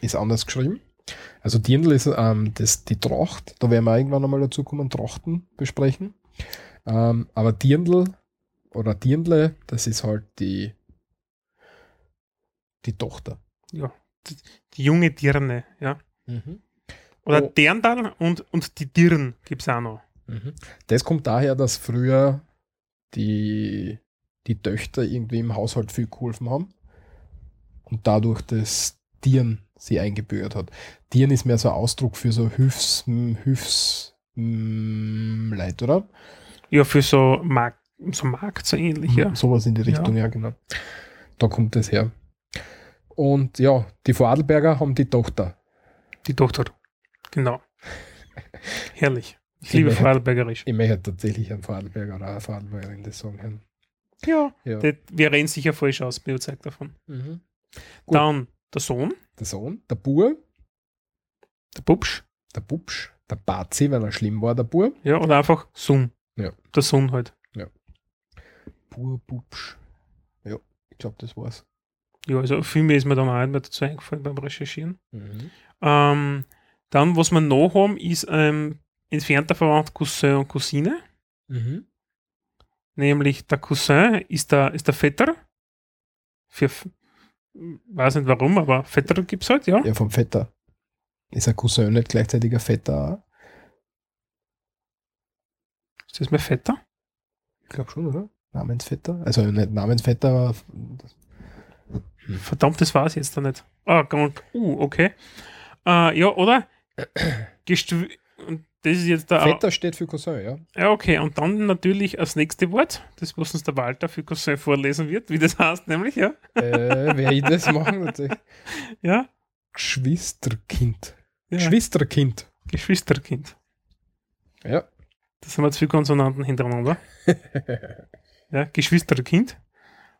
Ist anders geschrieben. Also Dirndl ist ähm, das, die Tracht. Da werden wir irgendwann nochmal dazu kommen, Trachten besprechen. Ähm, aber Dirndl oder Dirndle, das ist halt die, die Tochter. Ja. Die, die junge Dirne, ja. Oder Oh. Dirndl und, und die Dirn gibt es auch noch. Mhm. Das kommt daher, dass früher die, die Töchter irgendwie im Haushalt viel geholfen haben und dadurch das Tieren sie eingebürgert hat. Tieren ist mehr so ein Ausdruck für so Hilfs, Hilfs mm, Leid, oder? Ja, für so Markt, so Markt so ähnlich, ja. Sowas in die Richtung, ja. genau. Da kommt das her. Und ja, die Vorarlberger haben die Tochter. Die Tochter. Genau. Herrlich. Ich Ich liebe möchte- Vorarlbergerisch. Ich möchte tatsächlich einen Vorarlberger oder eine Vorarlbergerin das sagen hören. Ja. Ja. Das, wir reden sicher falsch aus, bin überzeugt davon. Mhm. Dann der Sohn, Der Sohn, der Bur, der Bubsch, der Bubsch, der Bazi, weil er schlimm war, der Bur. ja, oder einfach Sohn. Ja. Der Sohn halt. Bur, Bubsch. Ja, ich glaube, das war's. Ja, also viel mehr ist mir dann auch nicht mehr dazu eingefallen beim Recherchieren. Ähm, dann, was wir noch haben, ist ähm, entfernter Verwandt Cousin und Cousine. Mhm. Nämlich der Cousin ist der, ist der Vetter. Für, weiß nicht warum, aber Vetter gibt es halt, ja. Ja, vom Vetter. Ist ein Cousin nicht gleichzeitig ein Vetter? Ist das mein Vetter? Ich glaube schon, oder? Namensvetter? Also nicht Namensvetter, aber Verdammt, das war es jetzt da nicht. Ah, ganz, uh, okay. Äh, ja, oder? Gestw und das ist jetzt der. Vetter steht für Cousin, ja. Ja, okay. Und dann natürlich das nächste Wort, das was uns der Walter für Cousin vorlesen wird, wie das heißt, nämlich, ja. äh, wer ich das machen? Tatsächlich. Ja. Geschwisterkind. ja. Geschwisterkind. Geschwisterkind. Ja. Das sind wir zwei Konsonanten hintereinander. ja, Geschwisterkind.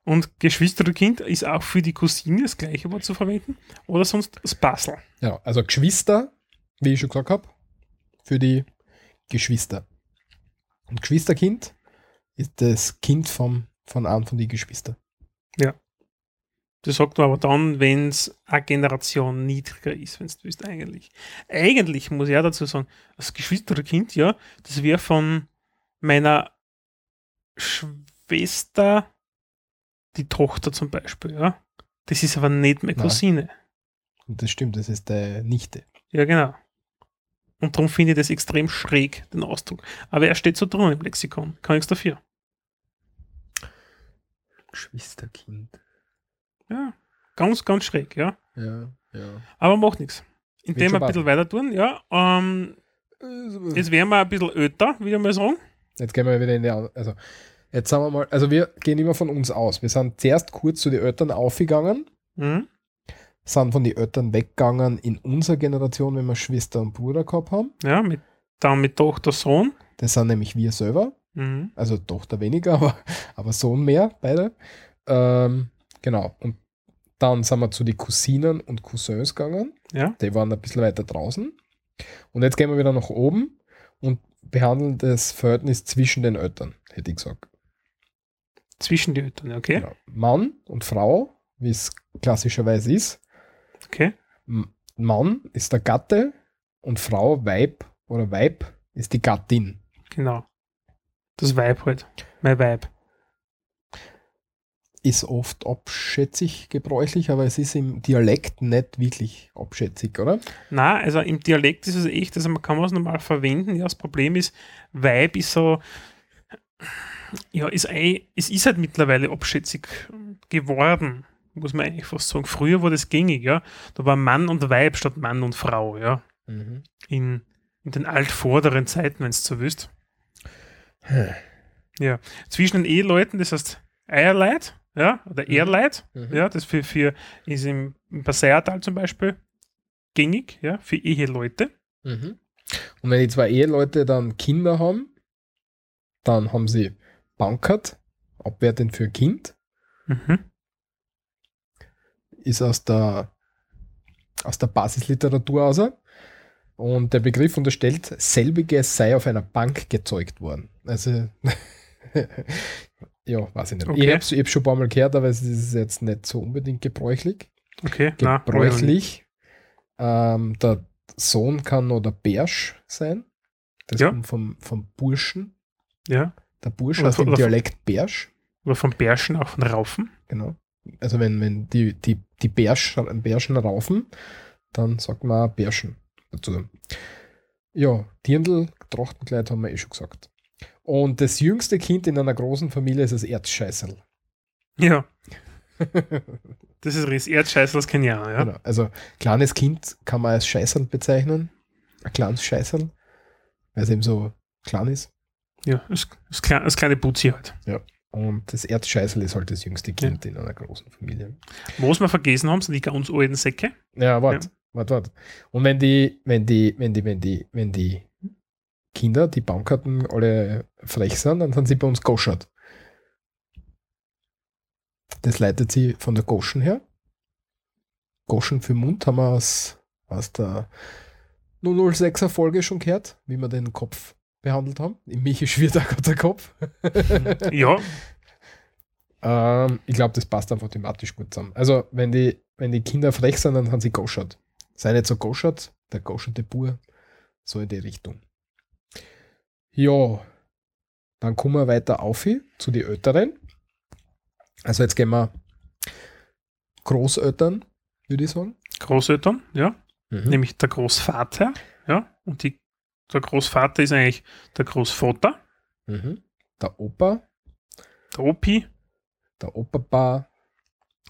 Und Geschwisterkind ist auch für die Cousine das gleiche Wort zu verwenden. Oder sonst das Basel. Ja, also Geschwister, wie ich schon gesagt habe, für die Geschwister. Und Geschwisterkind ist das Kind vom, von einem von den Geschwistern. Das sagt man aber dann, wenn es eine Generation niedriger ist, wenn du willst, eigentlich. Eigentlich muss ich auch dazu sagen, das Geschwisterkind, ja, das wäre von meiner Schwester die Tochter zum Beispiel, ja. Das ist aber nicht meine Nein. Cousine. Und das stimmt, das ist deine Nichte. Ja, genau. Und darum finde ich das extrem schräg, den Ausdruck. Aber er steht so drin im Lexikon. Kann nichts dafür. Geschwisterkind. Ja. Ganz, ganz schräg, ja. Ja, ja. Aber macht nichts. Indem wir ein bisschen weiter tun, ja. Ähm, jetzt wären wir ein bisschen öter, ich mal sagen. Jetzt gehen wir wieder in die andere. Also, jetzt sagen wir mal, also wir gehen immer von uns aus. Wir sind zuerst kurz zu den Eltern aufgegangen, Mhm. Sind von den Eltern weggegangen in unserer Generation, wenn wir Schwester und Bruder gehabt haben. Ja, mit, dann mit Tochter, Sohn. Das sind nämlich wir selber. Mhm. Also Tochter weniger, aber, aber Sohn mehr, beide. Ähm, genau. Und dann sind wir zu den Cousinen und Cousins gegangen. Ja. Die waren ein bisschen weiter draußen. Und jetzt gehen wir wieder nach oben und behandeln das Verhältnis zwischen den Eltern, hätte ich gesagt. Zwischen die Eltern, okay. Genau. Mann und Frau, wie es klassischerweise ist. Okay. Mann ist der Gatte und Frau, Weib oder Weib ist die Gattin. Genau. Das Weib halt. Mein Weib. Ist oft abschätzig gebräuchlich, aber es ist im Dialekt nicht wirklich abschätzig, oder? Na, also im Dialekt ist es echt, also man kann es normal verwenden. Ja, das Problem ist, Weib ist so, ja, ist ein, es ist halt mittlerweile abschätzig geworden, muss man eigentlich fast sagen. Früher war das gängig, ja. Da war Mann und Weib statt Mann und Frau, ja. In, in den altvorderen Zeiten, wenn es so willst. Ja. Zwischen den Eheleuten, das heißt Eierleid, ja, oder Ehrleid, Mhm. ja, das für, für ist im, im Passiertal zum Beispiel gängig, ja, für Eheleute. Mhm. Und wenn die zwei Eheleute dann Kinder haben, dann haben sie Bankert, abwertend für Kind, Mhm. Ist aus der, aus der Basisliteratur aus. Und der Begriff unterstellt, selbiges sei auf einer Bank gezeugt worden. Also, ja, weiß ich nicht. Okay. Ich habe es ich schon ein paar Mal gehört, aber es ist jetzt nicht so unbedingt gebräuchlich. Okay, na, Gebräuchlich. Ähm, der Sohn kann noch der Bärsch sein. Das Ja. kommt vom, vom Burschen. Ja, Der Bursch Oder heißt im oder Dialekt Bärsch. oder vom Bärschen, auch von Raufen. Genau. Also wenn, wenn die, die, die Bärsch, Bärschen raufen, dann sagt man Bärschen dazu. Ja, Dirndl, Trachtenkleid haben wir eh schon gesagt. Und das jüngste Kind in einer großen Familie ist das Erzscheißerl. Ja, das ist. Erdscheißel, das kenne ich auch, ja. Genau. Also kleines Kind kann man als Scheißerl bezeichnen. Ein kleines Scheißerl, weil es eben so klein ist. Ja, das, das, kleine, das kleine Putzi halt. Und das Erzscheißerl ist halt das jüngste Kind in einer großen Familie. Was wir vergessen haben, sind die ganz alten Säcke. Ja, warte, warte, warte. Und wenn die, wenn die, wenn die, wenn die, wenn die Kinder, die Baumkarten alle frech sind, dann sind sie bei uns goschert. Das leitet sie von der Goschen her. Goschen für Mund haben wir aus, aus der 006er Folge schon gehört, wie wir den Kopf behandelt haben. Im Michi schwirrt auch gerade der Kopf. Ja, Ähm, ich glaube, das passt einfach thematisch gut zusammen. Also, wenn die, wenn die Kinder frech sind, dann haben sie goschert. Sei nicht so goschert, der goscherte Bur, so in die Richtung. Ja, dann kommen wir weiter auf hier, zu den Älteren. Also, jetzt gehen wir Großeltern, würde ich sagen. Großeltern, ja. Mhm. Nämlich der Großvater, ja. Und die, der Großvater ist eigentlich der Großvater, Mhm. Der Opa, der Opi, der Opapa,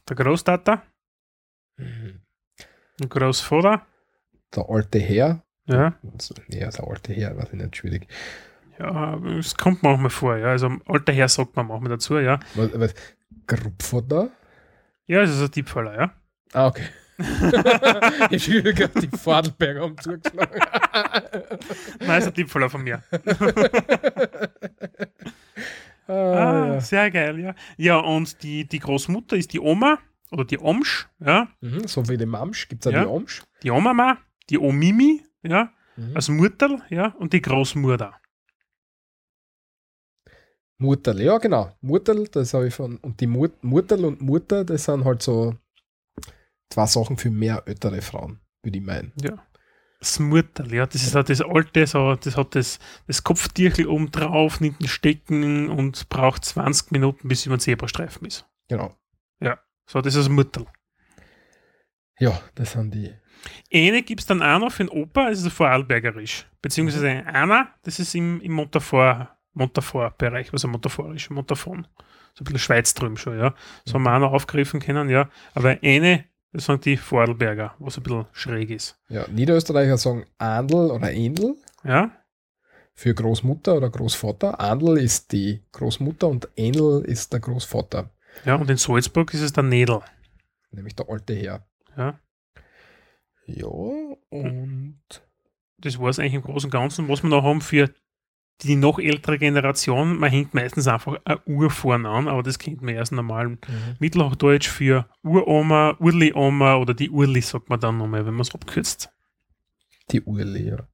der Großtata, mhm. der Großvater, der alte Herr. ja. Also, Ja, der alte Herr, weiß ich nicht, schwierig. Ja, es kommt manchmal vor, ja. Also alter Herr sagt man manchmal dazu, ja. Was, was, Grupfoter? Ja, es ist ein Tippfaller, ja. Ah, okay. ich fühle gerade die Vordelberger haben zugeschlagen. Nein, ist ein Tippfaller von mir. ah, Ah, ja. sehr geil, ja. Ja, und die, die Großmutter ist die Oma oder die Omsch, ja. mhm, so wie die Mamsch gibt es auch Ja. die Omsch. Die Omama, die Omimi, ja. Mhm. Als Mutterl, ja. Und die Großmutter. Mutterl, ja genau. Mutterl, das habe ich von. Und die Mut, Mutterl und Mutter, das sind halt so zwei Sachen für mehr ältere Frauen, würde ich meinen. Ja. Das Murterl, ja, das ist halt das alte, so, das hat das, das Kopftierchen oben drauf, nimmt einen Stecken und braucht 20 Minuten, bis über den Zebrastreifen ist. Genau. So, das ist das Murterl. Ja, das sind die. Eine gibt es dann auch noch für den Opa, das ist Vorarlbergerisch. Beziehungsweise einer, das ist im, im Montafort, Montafort-Bereich, also Montaforisch, Montafon. So ein bisschen Schweiz drüben schon, ja. Das haben wir auch noch aufgegriffen können, ja. Aber eine, das sind die Vorarlberger, was ein bisschen schräg ist. Ja, Niederösterreicher sagen Andel oder Endel Ja, für Großmutter oder Großvater. Andel ist die Großmutter und Endel ist der Großvater, ja, und in Salzburg ist es der Nädel. nämlich der alte Herr. Ja. Ja, und Das war es eigentlich im Großen und Ganzen, was wir noch haben für die noch ältere Generation. Man hängt meistens einfach ein Ur vorne an, aber das kennt man erst normal Mhm. Mittelhochdeutsch für Uroma, Urli-Oma oder die Urli sagt man dann nochmal, wenn man es abkürzt. die Urli, ja.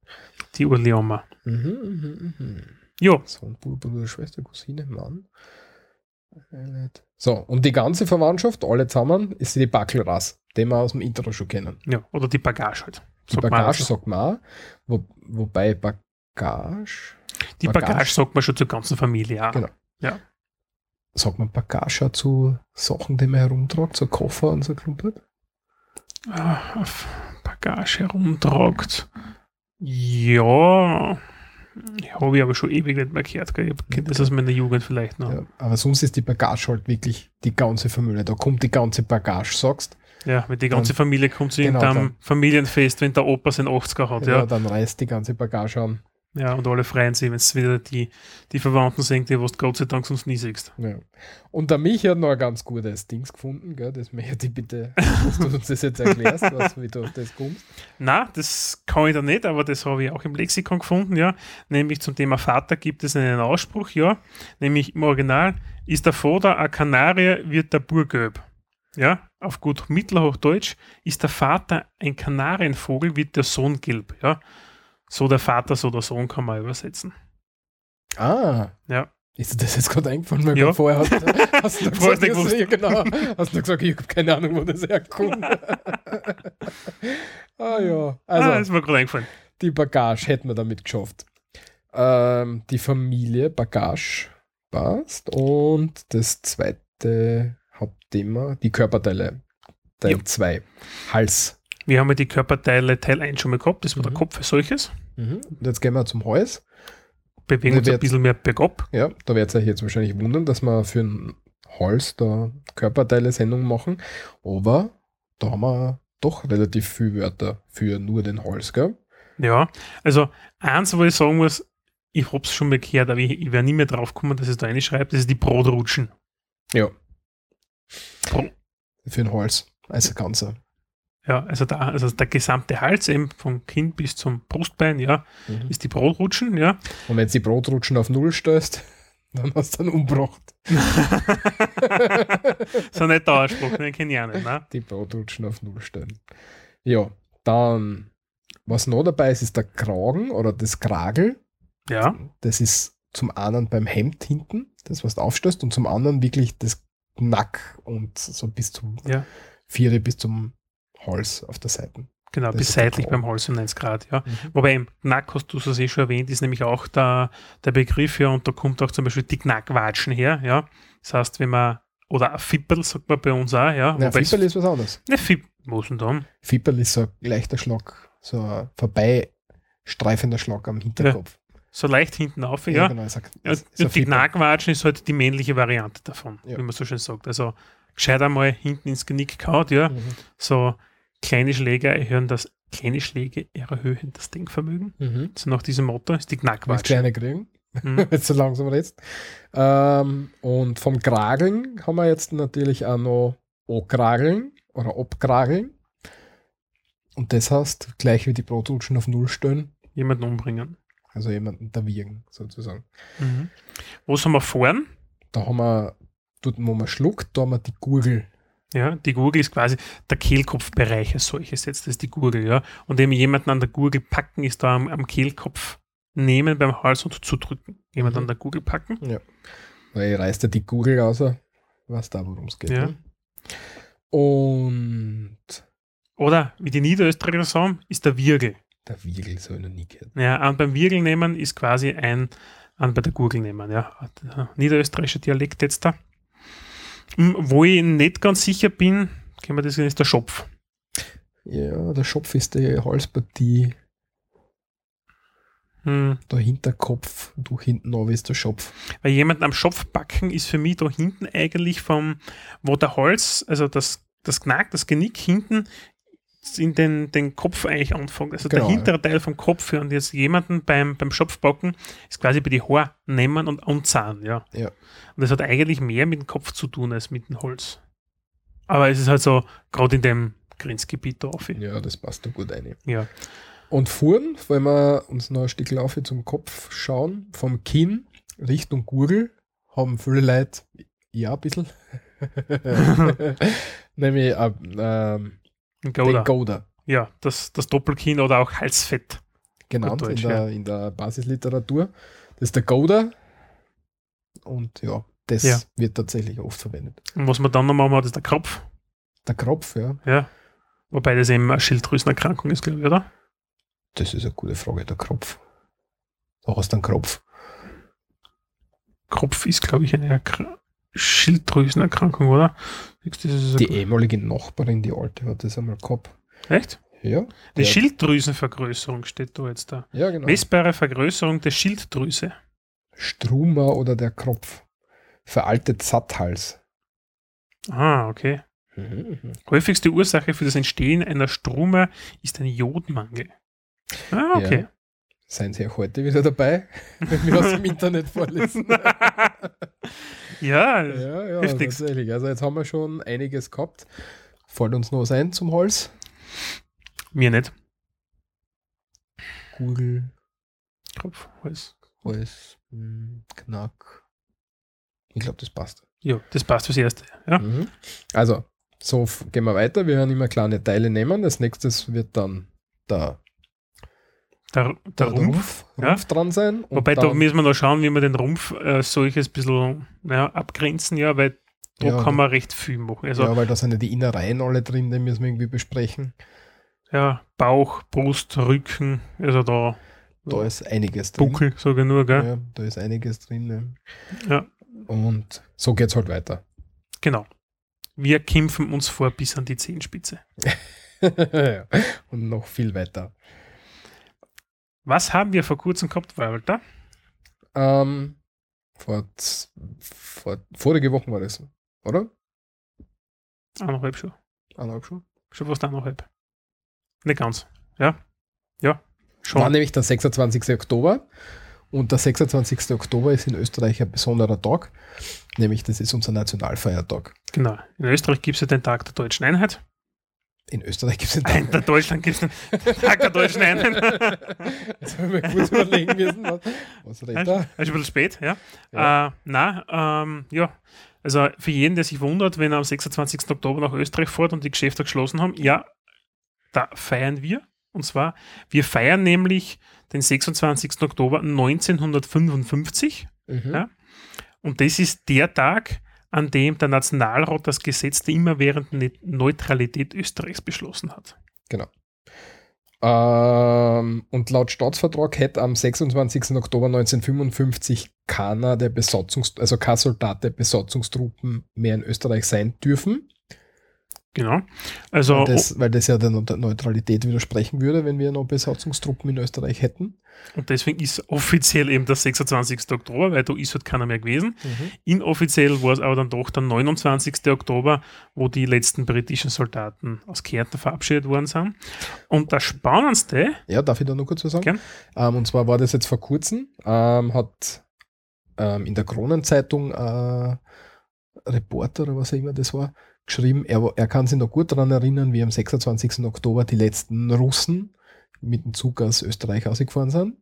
Die Urli-Oma. Mhm, mhm, mhm. Ja, Sohn, Bruder, Bruder, Schwester, Cousine, Mann. So, und die ganze Verwandtschaft, alle zusammen, ist die Backelrasse, den wir aus dem Intro schon kennen. ja, oder die Bagage halt. Die Sagt man Bagage auch so. sagt man auch, wo, wobei Bagage, Die Bagage. Bagage sagt man schon zur ganzen Familie auch. Genau. sagt man Bagage auch zu Sachen, die man herumtragt, so Koffer und so Klumpert? Ah, Bagage herumtragt. Ja, habe ich aber schon ewig nicht mehr gehört. Gell? Ich kenne das aus meiner Jugend vielleicht noch. Ja, aber sonst ist die Bagage halt wirklich die ganze Familie. Da kommt die ganze Bagage, sagst Ja, wenn die ganze Familie kommt zu Genau, irgendeinem dann- Familienfest, wenn der Opa sein 80er hat, ja. ja. dann reißt die ganze Bagage an. Ja, und alle freuen sich, wenn es wieder die, die Verwandten sind, die was du Gott sei Dank sonst nie siehst. Ja. Und der Michi hat noch ein ganz gutes Dings gefunden, gell? das möchte ich bitte, dass du uns das jetzt erklärst, was, wie du auf das kommst. Na, das kann ich da nicht, aber das habe ich auch im Lexikon gefunden, ja. Nämlich zum Thema Vater gibt es einen Ausspruch, ja. Nämlich im Original, ist der Vater ein Kanarier, wird der Bur gelb. Ja, auf gut Mittelhochdeutsch, ist der Vater ein Kanarienvogel, wird der Sohn gelb. Ja, so der Vater, so der Sohn kann man übersetzen. Ah, Ja. ist dir das jetzt gerade eingefallen? Weil Ja. vorher hast, hast du Vorher gesagt, hast du ja, genau, hast du gesagt, ich habe keine Ahnung, wo das herkommt. ah ja, also ah, ist mir gerade eingefallen. die Bagage hätten wir damit geschafft. Ähm, die Familie Bagage passt und das zweite Hauptthema, die Körperteile. Teil Ja. 2, Hals. Wir haben ja die Körperteile Teil 1 schon mal gehabt, das war Mhm. der Kopf als solches. Und jetzt gehen wir zum Hals. Bewegen uns ein bisschen mehr bergab. Ja, da werdet ihr euch jetzt wahrscheinlich wundern, dass wir für einen Hals da Körperteile-Sendung machen. Aber da haben wir doch relativ viele Wörter für nur den Hals, gell? Ja, also eins, wo ich sagen muss, ich habe es schon mal gehört, aber ich, ich wäre nie mehr drauf gekommen, dass es da reinschreibt, das ist die Brotrutschen. Ja. Bro- Für den Hals. Also ganzer. Ja, also, da, also der gesamte Hals eben vom Kinn bis zum Brustbein, ja, Mhm. ist die Brotrutschen, ja. Und wenn du die Brotrutschen auf Null stößt, dann hast du einen umgebracht. so nicht der Ausspruch, den kenne ich auch nicht, ne? Die Brotrutschen auf Null stellen. Ja, dann, was noch dabei ist, ist der Kragen oder das Kragel. Ja, Das ist zum einen beim Hemd hinten, das was du aufstößt, und zum anderen wirklich das Knack und so bis zum Ja. Viere bis zum Hals auf der Seite. genau, Das bis seitlich beim Hals um 90 Grad, ja. Wobei im Knack, hast du es eh schon erwähnt, ist nämlich auch der, der Begriff, ja, und da kommt auch zum Beispiel die Knackwatschen her, ja. Das heißt, wenn man, oder ein Fippel, sagt man bei uns auch, ja. Ja, Wobei es- Fipperl ist was anderes. Ne, Fipp, was denn dann? Fipperl ist so ein leichter Schlag, so ein vorbeistreifender Schlag am Hinterkopf. So leicht hinten auf, ja. genau. Ist ein, Ja, ein und die. Knackwatschen ist halt die männliche Variante davon, Ja. wie man so schön sagt. Also gescheit einmal hinten ins Genick kaut, ja. Mhm. So kleine Schläge erhöhen das, kleine Schläge erhöhen das Denkvermögen. Mhm. So nach diesem Motto ist die Willst Knackwatsche. kleine kriegen, Mhm. jetzt so langsam jetzt. Ähm, und vom Krageln haben wir jetzt natürlich auch noch O-Krageln oder Obkrageln. Und das heißt, gleich wie die Brotrutschen auf Null stellen, Jemanden umbringen. also jemanden erwürgen, sozusagen. Mhm. Was haben wir vorn? Da haben wir, dort wo man schluckt, da haben wir die Gurgel. Ja, die Gurgel ist quasi der Kehlkopfbereich als solches jetzt, das ist die Gurgel, ja. Und eben jemanden an der Gurgel packen, ist da am, am Kehlkopf nehmen beim Hals und zudrücken. Jemand Mhm. an der Gurgel packen. Weil ich reißt ja die Gurgel raus, was da worum es geht. Ja. Ne? Und Oder, wie die Niederösterreicher sagen, ist der Wirgel. der Wiegel soll ich noch nie gehört. Ja, an beim Wirgel nehmen ist quasi ein an bei der Gurgel nehmen, ja. Der Niederösterreichischer Dialekt jetzt da. Wo ich nicht ganz sicher bin, können wir das ist der Schopf. Ja, der Schopf ist die Halspartie, Hm. der Hinterkopf, du hinten noch ist der Schopf. Weil jemanden am Schopf backen ist für mich da hinten eigentlich vom, wo der Hals, also das, das Knack, das Genick hinten in den, den Kopf eigentlich anfängt. Also Genau, der hintere Teil vom Kopf. Ja. Und jetzt jemanden beim, beim Schopfbacken ist quasi bei die Haare nehmen und anzahlen, ja. Ja. Und das hat eigentlich mehr mit dem Kopf zu tun als mit dem Holz. Aber es ist halt so, gerade in dem Grenzgebiet da auf. Ja, das passt da gut rein. Ja. Und vorn, wenn wir uns noch ein Stück Laufe zum Kopf schauen, vom Kinn Richtung Gurgel, haben viele Leute, ja, ein bisschen, nämlich äh, ähm, Ein den. Goda Ja, das, das Doppelkinn oder auch Halsfett. genannt Deutsch, in, der, in der Basisliteratur. Das ist der Goda und ja, das Ja. wird tatsächlich oft verwendet. Und was man dann noch machen hat, ist der Kropf. Der Kropf, ja, Ja. Wobei das eben eine Schilddrüsenerkrankung ist, glaube ich, oder? das ist eine gute Frage, der Kropf. Hast du einen Kropf. Kropf ist, glaube ich, eine Erkra Schilddrüsenerkrankung, oder? Die ehemalige Nachbarin, die alte, hat das einmal gehabt. Echt? Ja, der- Schilddrüsenvergrößerung steht da jetzt da. ja genau. Messbare Vergrößerung der Schilddrüse. Struma oder der Kropf. Veraltet Satthals. Ah, okay. Häufigste Ursache für das Entstehen einer Strume ist ein Jodmangel. Ah, okay. Ja. Seien Sie auch heute wieder dabei, wenn wir aus dem Internet vorlesen. Ja, ja, ja, Hilft nix. tatsächlich. Also jetzt haben wir schon einiges gehabt. Fällt uns noch was ein zum Hals? mir nicht. Gurgel, Kropf, Hals. Hals, hm, Knack. Ich glaube, das passt. Ja, das passt fürs Erste. Ja. Mhm. Also, so gehen wir weiter. Wir werden immer kleine Teile nehmen. Als nächstes wird dann der, Der, der Rumpf. Rumpf, ja. Rumpf dran sein. Wobei, da müssen wir noch schauen, wie wir den Rumpf äh, solches bisschen ja, abgrenzen, ja, weil da Ja, kann man recht viel machen. Also ja, weil da sind ja die Innereien alle drin, die müssen wir irgendwie besprechen. ja, Bauch, Brust, Rücken, also da Da ist einiges drin. Buckel sogar nur, gell? Ja, da ist einiges drin. Ne? Ja. Und so geht's halt weiter. Genau. Wir kämpfen uns vor bis an die Zehenspitze. Und noch viel weiter. Was haben wir vor kurzem gehabt, Walter? Ähm, vor, vor vorige Woche war das, oder? Eineinhalb schon. Eineinhalb schon. Schon fast eineinhalb. Nicht ganz. Ja. Ja. Schon. War nämlich der 26. Oktober. Und der 26. Oktober ist in Österreich ein besonderer Tag. Nämlich, das ist unser Nationalfeiertag. Genau. In Österreich gibt es ja den Tag der deutschen Einheit. In Österreich gibt es den In Tag. Deutschland gibt es den Tag der deutschen Einheit. Jetzt haben wir kurz überlegen müssen, was, was redet Das er? ist ein bisschen spät, ja. Ja. Äh, na, ähm, ja. Also für jeden, der sich wundert, wenn er am 26. Oktober nach Österreich fährt und die Geschäfte geschlossen haben, ja, da feiern wir. Und zwar, wir feiern nämlich den 26. Oktober 1955. Mhm. Ja. Und das ist der Tag, an dem der Nationalrat das Gesetz der immerwährenden Ne- Neutralität Österreichs beschlossen hat. Ähm, und laut Staatsvertrag hätte am 26. Oktober 1955 keiner der Besatzungs also kein Soldat der Besatzungstruppen mehr in Österreich sein dürfen. Genau. Also, weil, das, weil das ja der Neu- Neutralität widersprechen würde, wenn wir noch Besatzungstruppen in Österreich hätten. und deswegen ist offiziell eben der 26. Oktober, weil da ist halt keiner mehr gewesen. Inoffiziell war es aber dann doch der 29. Oktober, wo die letzten britischen Soldaten aus Kärnten verabschiedet worden sind. Und das Spannendste, Ja, darf ich da noch kurz was sagen? Ähm, und zwar war das jetzt vor kurzem, ähm, hat ähm, in der Kronenzeitung äh, Reporter oder was auch immer das war, geschrieben, er, er kann sich noch gut daran erinnern, wie am 26. Oktober die letzten Russen mit dem Zug aus Österreich ausgefahren sind.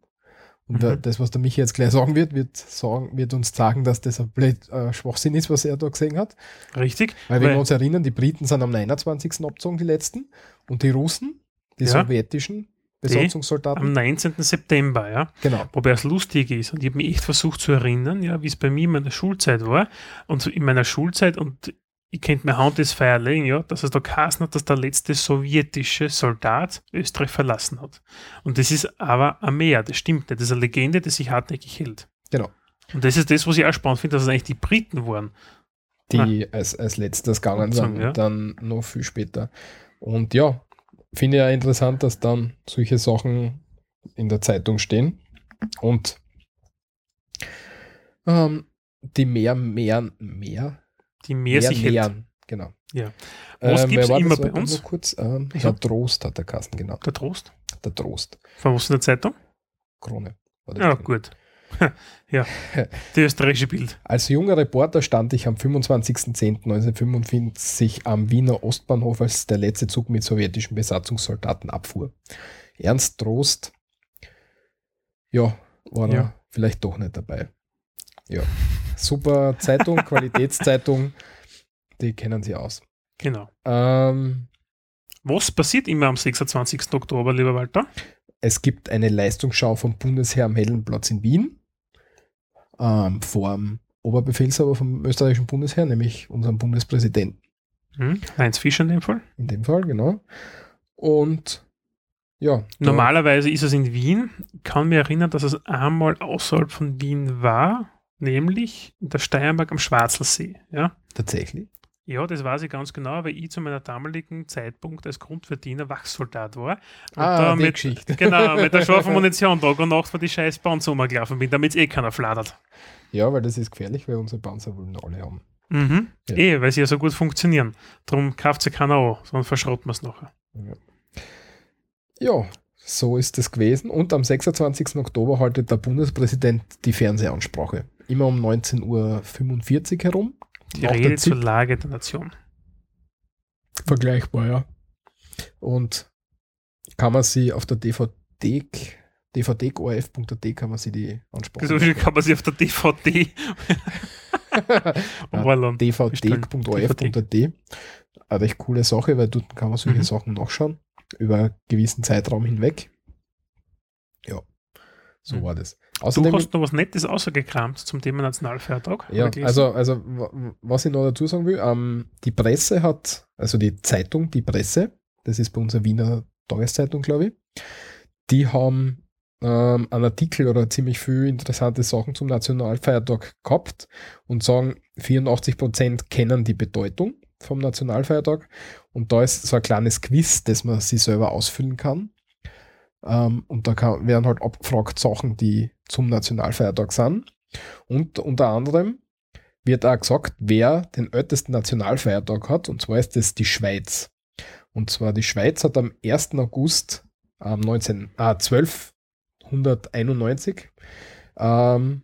Und Mhm. das, was der Michi jetzt gleich sagen wird, wird, sagen, wird uns sagen, dass das ein blöd äh, Schwachsinn ist, was er da gesehen hat. richtig, Weil, wenn Weil- wir uns erinnern, die Briten sind am 29. abgezogen, die letzten. Und die Russen, die Ja. sowjetischen Besatzungssoldaten. am 19. September, ja. genau. Wobei es lustig ist und ich habe mich echt versucht zu erinnern, ja, wie es bei mir in meiner Schulzeit war. Und in meiner Schulzeit und ich könnte mir Hand ins Feuer legen, ja, dass es da geheißen hat, dass der letzte sowjetische Soldat Österreich verlassen hat. Und das ist aber ein Meer, das stimmt nicht. Das ist eine Legende, die sich hartnäckig hält. Genau. Und das ist das, was ich auch spannend finde, dass es eigentlich die Briten waren. Die als, als letztes gegangen sind, ja. dann noch viel später. Und ja, finde ich ja interessant, dass dann solche Sachen in der Zeitung stehen. Und ähm, die mehr, mehr, mehr, Die Meer sich hält. mehren. Genau. Ja. Was Ähm, wer war immer das? bei uns? Kurz, ähm, Ja. Herr Trost hat der Kassen, genau. Der Trost. Der Trost. Von was in der Zeitung? Krone. das Ja, drin. gut. ja. Die österreichische Bild. Als junger Reporter stand ich am 25.10.1945 am Wiener Ostbahnhof, als der letzte Zug mit sowjetischen Besatzungssoldaten abfuhr. Ernst Trost, ja, war er Ja. vielleicht doch nicht dabei. Ja, super Zeitung, Qualitätszeitung, die kennen sie aus. Genau. Ähm, Was passiert immer am 26. Oktober, lieber Walter? es gibt eine Leistungsschau vom Bundesheer am Heldenplatz in Wien ähm, vor dem Oberbefehlshaber vom österreichischen Bundesheer, nämlich unserem Bundespräsidenten. Hm? Heinz Fischer in dem Fall. In dem Fall, genau. Und ja. Normalerweise ist es in Wien. Ich kann mich erinnern, dass es einmal außerhalb von Wien war, nämlich in der Steiermark am Schwarzelsee. Ja? Tatsächlich. ja, das weiß ich ganz genau, weil ich zu meiner damaligen Zeitpunkt als Grundverdiener Wachsoldat war. Und Ah, da die mit, Geschichte. Genau, mit der scharfen Munition Tag und Nacht vor die scheiß Panzer gelaufen bin, damit eh keiner fladert. Ja, weil das ist gefährlich, weil unsere Panzer wollen alle haben. Mhm. Ja. Eh, weil sie ja so gut funktionieren. Darum kauft sie keiner an, sondern verschrotten wir es nachher. Ja, so ist es gewesen. Und am 26. Oktober haltet der Bundespräsident die Fernsehansprache. Immer um 19.45 Uhr herum. Die Rede zur. Lage der Nation. Vergleichbar, ja. Und kann man sie auf der DVD, dvd.orf.at kann man sie die Ansprache. So viel kann man sich auf der DVD dvd.orf.at. Eine recht coole Sache, weil dort kann man solche Mhm. Sachen nachschauen. Über einen gewissen Zeitraum hinweg. Ja, so Mhm. war das. Du Außerdem, hast noch was Nettes außergekramt zum Thema Nationalfeiertag. ja, also, also wa- was ich noch dazu sagen will, ähm, die Presse hat, also die Zeitung, die Presse, das ist bei unserer Wiener Tageszeitung, glaube ich, die haben ähm, einen Artikel oder ziemlich viel interessante Sachen zum Nationalfeiertag gehabt und sagen, 84% kennen die Bedeutung vom Nationalfeiertag und da ist so ein kleines Quiz, das man sich selber ausfüllen kann. Ähm, und da kann, werden halt abgefragt Sachen, die zum Nationalfeiertag sind. Und unter anderem wird auch gesagt, wer den ältesten Nationalfeiertag hat, und zwar ist das die Schweiz. Und zwar die Schweiz hat am 1. August ähm, 19, ah, 1291 ähm,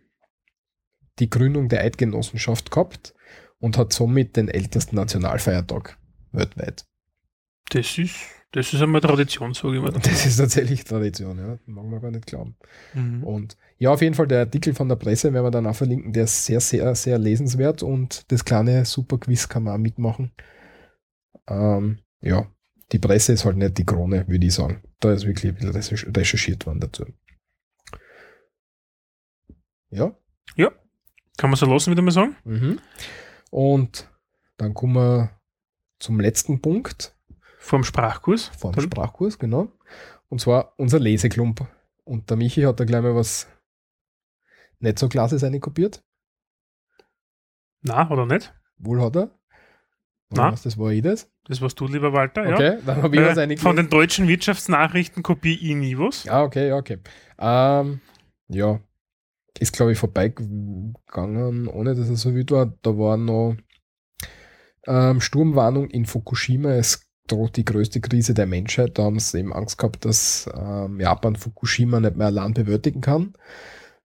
die Gründung der Eidgenossenschaft gehabt und hat somit den ältesten Nationalfeiertag weltweit. das ist, das ist einmal Tradition, sage ich mal. Das ist tatsächlich Tradition, ja. Mag man gar nicht glauben. Mhm. Und ja, auf jeden Fall der Artikel von der Presse werden wir dann auch verlinken, der ist sehr, sehr, sehr lesenswert und das kleine Superquiz kann man auch mitmachen. Ähm, ja, die Presse ist halt nicht die Krone, würde ich sagen. Da ist wirklich ein bisschen recherch- recherchiert worden dazu. Ja. Kann man so lassen, wieder mal sagen? Mhm. Und dann kommen wir zum letzten Punkt Vom Sprachkurs. vom Toll. Sprachkurs, genau. Und zwar unser Leseklump. Und der Michi hat da gleich mal was nicht so Klasses kopiert. Na, oder nicht? Wohl hat er. Na. Was, das war ich das? Das warst du, lieber Walter. Ja. Okay, dann habe ich was Äh, eingelesen. von den deutschen Wirtschaftsnachrichten kopiere ich nie was. Ja, okay, ja, okay. Ähm, ja, ist glaube ich vorbeigegangen, ohne dass es so wild war. Da war noch ähm, Sturmwarnung in Fukushima. Es droht die größte Krise der Menschheit. Da haben sie eben Angst gehabt, dass ähm, Japan Fukushima nicht mehr allein bewältigen kann.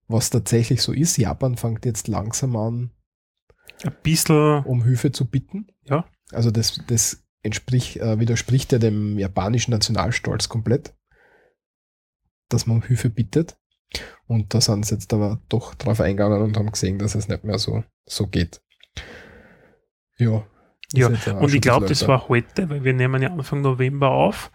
Was tatsächlich so ist. Japan fängt jetzt langsam an, Ein bisschen, um Hilfe zu bitten. Ja. Also das, das entspricht, äh, widerspricht ja dem japanischen Nationalstolz komplett, dass man um Hilfe bittet. Und da sind sie jetzt aber doch drauf eingegangen und haben gesehen, dass es nicht mehr so, so geht. Ja. Ja, und ich glaube, das war heute, weil wir nehmen ja Anfang November auf.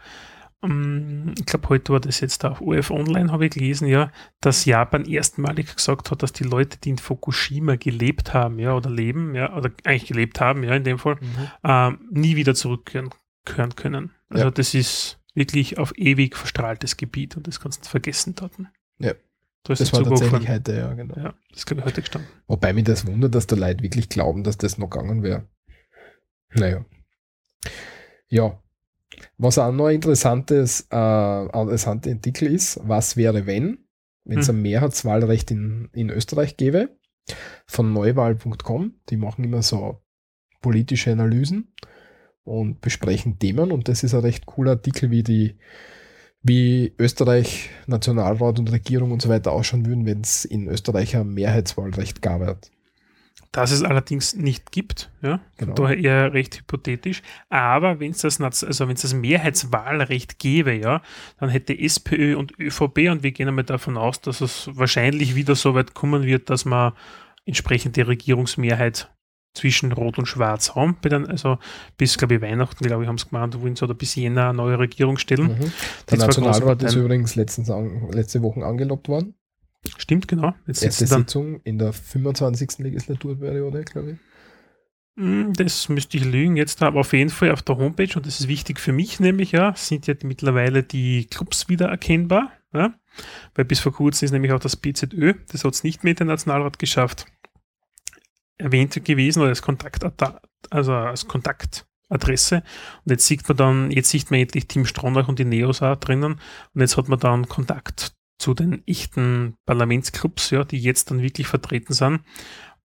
ähm, ich glaube, heute war das jetzt auf OF Online, habe ich gelesen, ja, dass Japan erstmalig gesagt hat, dass die Leute, die in Fukushima gelebt haben, ja, oder leben, ja, oder eigentlich gelebt haben, ja, in dem Fall, ähm, nie wieder zurückkehren kehren können. Also Ja. das ist wirklich auf ewig verstrahltes Gebiet und das kannst du vergessen dort. Ja. Da Das war Zug tatsächlich aufgefahren. heute, ja, genau. Ja, das ist, glaube ich, heute gestanden. Wobei mich das wundert, dass da Leute wirklich glauben, dass das noch gegangen wäre. Naja. Ja. Was auch noch ein interessantes, äh, interessanter Artikel ist, was wäre, wenn, wenn es Hm. ein Mehrheitswahlrecht in, in Österreich gäbe, von neuwahl.com, die machen immer so politische Analysen und besprechen Themen und das ist ein recht cooler Artikel, wie die wie Österreich, Nationalrat und Regierung und so weiter ausschauen würden, wenn es in Österreich ein Mehrheitswahlrecht gab. Dass es allerdings nicht gibt, ja, Genau. daher eher recht hypothetisch. Aber wenn es das, also wenn es das Mehrheitswahlrecht gäbe, ja, dann hätte SPÖ und ÖVP und wir gehen einmal davon aus, dass es wahrscheinlich wieder so weit kommen wird, dass man entsprechende Regierungsmehrheit zwischen Rot und Schwarz haben. Also bis, glaube ich, Weihnachten, glaube ich, haben sie gemeint, wollen sie oder bis Jänner eine neue Regierung stellen. Mhm. Die Der Nationalrat ist übrigens letztens an, letzte Woche angelobt worden. Stimmt, genau. Jetzt Erste Sitzung in der 25. Legislaturperiode, glaube ich. Mm, Das müsste ich lügen jetzt, aber auf jeden Fall auf der Homepage, und das ist wichtig für mich nämlich, ja, sind ja mittlerweile die Clubs wieder erkennbar. Ja? Weil bis vor kurzem ist nämlich auch das BZÖ, das hat es nicht mehr in den Nationalrat geschafft, erwähnt gewesen oder als Kontakt, also als Kontaktadresse. Und jetzt sieht man dann, jetzt sieht man endlich Team Stronach und die Neos auch drinnen. Und jetzt hat man dann Kontakt zu den echten Parlamentsclubs, ja, die jetzt dann wirklich vertreten sind.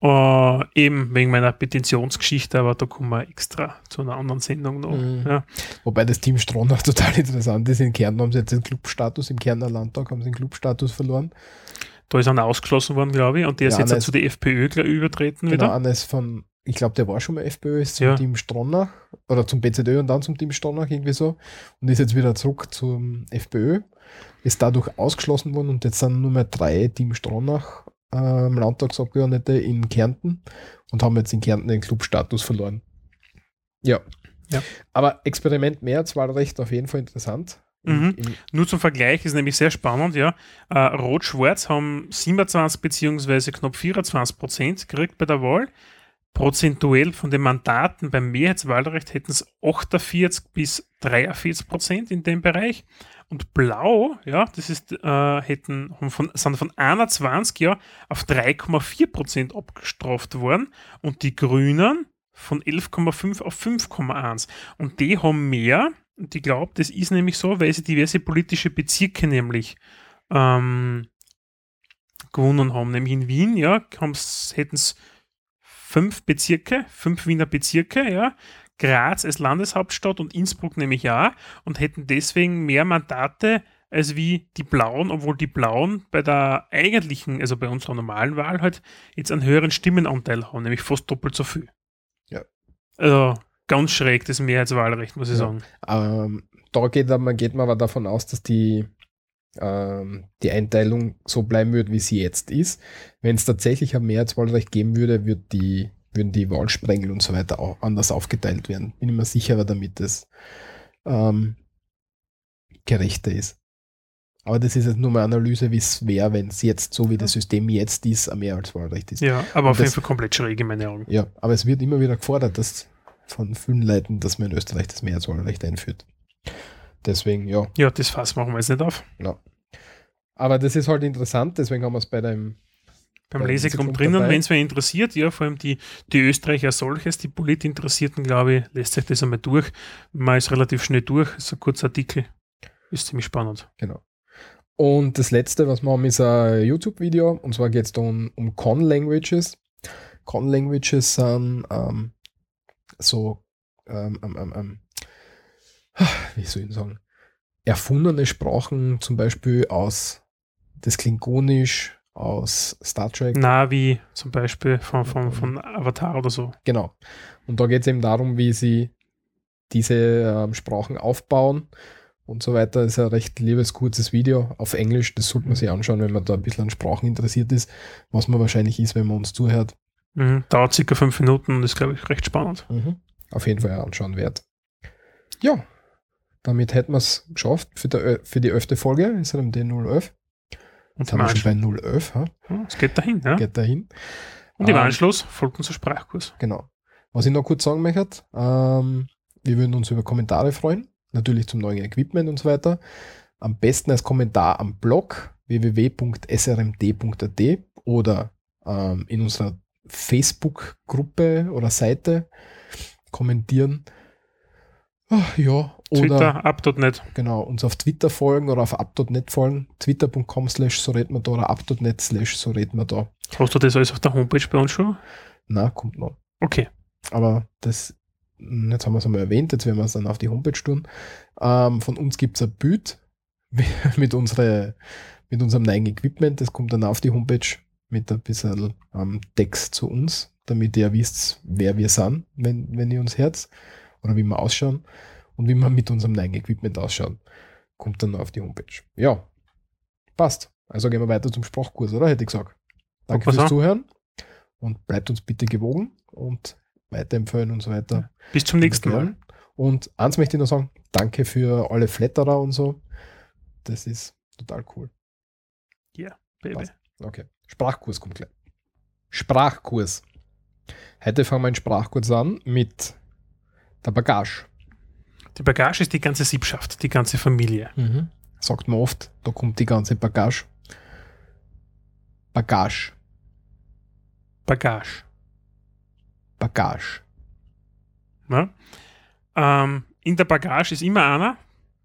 Äh, eben wegen meiner Petitionsgeschichte, aber da kommen wir extra zu einer anderen Sendung noch. Mhm. Ja. Wobei das Team Stronach total interessant ist. In Kärnten haben sie jetzt den Clubstatus, im Kärntner Landtag haben sie den Clubstatus verloren. Da ist einer ausgeschlossen worden, glaube ich, und der ist Ja, jetzt einer ist- zu der FPÖ übertreten Genau, wieder. eines von, ich glaube, der war schon mal FPÖ, ist zum Ja. Team Stronach oder zum BZÖ und dann zum Team Stronach irgendwie so und ist jetzt wieder zurück zum FPÖ, ist dadurch ausgeschlossen worden und jetzt sind nur mehr drei Team Stronach ähm, Landtagsabgeordnete in Kärnten und haben jetzt in Kärnten den Clubstatus verloren. Ja. Ja. Aber Experiment Mehrheitswahlrecht auf jeden Fall interessant. Mhm. Im- Nur zum Vergleich ist nämlich sehr spannend, ja. Äh, Rot-Schwarz haben 27 beziehungsweise knapp 24 Prozent gekriegt bei der Wahl. Prozentuell von den Mandaten beim Mehrheitswahlrecht hätten es 48 bis 43 Prozent in dem Bereich. Und Blau, ja, das ist, äh, hätten, von, sind von 21 ja, auf 3,4 Prozent abgestraft worden. Und die Grünen von 11,5 auf 5,1. Und die haben mehr, und ich glaube, das ist nämlich so, weil sie diverse politische Bezirke nämlich ähm, gewonnen haben. Nämlich in Wien, ja, hätten es fünf Bezirke, fünf Wiener Bezirke, ja. Graz als Landeshauptstadt und Innsbruck nämlich auch und hätten deswegen mehr Mandate als wie die Blauen, obwohl die Blauen bei der eigentlichen, also bei unserer normalen Wahl halt jetzt einen höheren Stimmenanteil haben, nämlich fast doppelt so viel. Ja. Also ganz schräg das Mehrheitswahlrecht, muss ich Ja. sagen. Ähm, da geht, man, geht man aber davon aus, dass die, ähm, die Einteilung so bleiben wird, wie sie jetzt ist. Wenn es tatsächlich ein Mehrheitswahlrecht geben würde, wird die, würden die Wahlsprengel und so weiter auch anders aufgeteilt werden. Bin ich mir sicherer, damit es ähm, gerechter ist. Aber das ist jetzt nur mal Analyse, wie es wäre, wenn es jetzt, so wie das System jetzt ist, ein Mehrheitswahlrecht ist. Ja, aber auf Und jeden das- Fall komplett schräg in meinen Augen. Ja, aber es wird immer wieder gefordert, dass von vielen Leuten, dass man in Österreich das Mehrheitswahlrecht einführt. Deswegen, ja, Ja, das Fass machen wir jetzt nicht auf. Aber das ist halt interessant, deswegen haben wir es bei dem. Beim Leseklub drinnen, dabei. wenn es wer interessiert, ja, vor allem die, die Österreicher solches, die Politinteressierten, glaube ich, lässt sich das einmal durch. Man ist relativ schnell durch, ist ein kurzer Artikel, ist ziemlich spannend. Genau. Und das letzte, was wir haben, ist ein YouTube-Video. Und zwar geht es um, um Con-Languages. Con-Languages sind ähm, so, ähm, ähm, ähm, ähm, wie soll ich sagen, erfundene Sprachen, zum Beispiel aus das Klingonisch, aus Star Trek. Na, wie zum Beispiel von, von, von Avatar oder so. Genau. Und da geht es eben darum, wie sie diese ähm, Sprachen aufbauen und so weiter. Das ist ein recht liebes, kurzes Video auf Englisch. Das sollte man sich anschauen, wenn man da ein bisschen an Sprachen interessiert ist, was man wahrscheinlich ist, wenn man uns zuhört. Mhm. Dauert circa fünf Minuten und ist, glaube ich, recht spannend. Auf jeden Fall anschauen wert. Ja, damit hätten wir es geschafft für, der, für die elfte Folge. Ist ja die 011. Und haben wir schon bei 011. Ha? es geht dahin, ja. Geht dahin. Und im Ähm, Anschluss folgt unser Sprachkurs. Genau. Was ich noch kurz sagen möchte, ähm, wir würden uns über Kommentare freuen, natürlich zum neuen Equipment und so weiter. Am besten als Kommentar am Blog www.srmd.at oder ähm, in unserer Facebook-Gruppe oder Seite kommentieren. Ja, oder Twitter, up.net. genau, uns auf Twitter folgen oder auf up.net folgen. Twitter.com slash so reden wir da oder up.net slash so reden wir da. Hast du das alles auf der Homepage bei uns schon? Na, kommt noch. Okay. Aber das, hm, jetzt haben wir es einmal erwähnt, jetzt werden wir es dann auf die Homepage tun. Ähm, von uns gibt es ein Bild mit, unsere, mit unserem neuen Equipment. Das kommt dann auf die Homepage mit ein bisschen ähm, Text zu uns, damit ihr wisst, wer wir sind, wenn, wenn ihr uns hört oder wie wir ausschauen und wie wir mit unserem neuen Equipment ausschauen. Kommt dann auf die Homepage. Ja, passt. Also gehen wir weiter zum Sprachkurs, oder? Hätte ich gesagt. Danke fürs. Zuhören und bleibt uns bitte gewogen und weiterempfehlen und so weiter. Bis zum nächsten Mal. Und eins möchte ich noch sagen, danke für alle Flatterer und so. Das ist total cool. Baby. Passt. Okay. Sprachkurs kommt gleich. Sprachkurs. Heute fangen wir einen Sprachkurs an mit der Bagage. Die Bagage ist die ganze Siebschaft, die ganze Familie. Sagt man oft, da kommt die ganze Bagage. Bagage. Bagage. Bagage. Ja? Ähm, in der Bagage ist immer einer,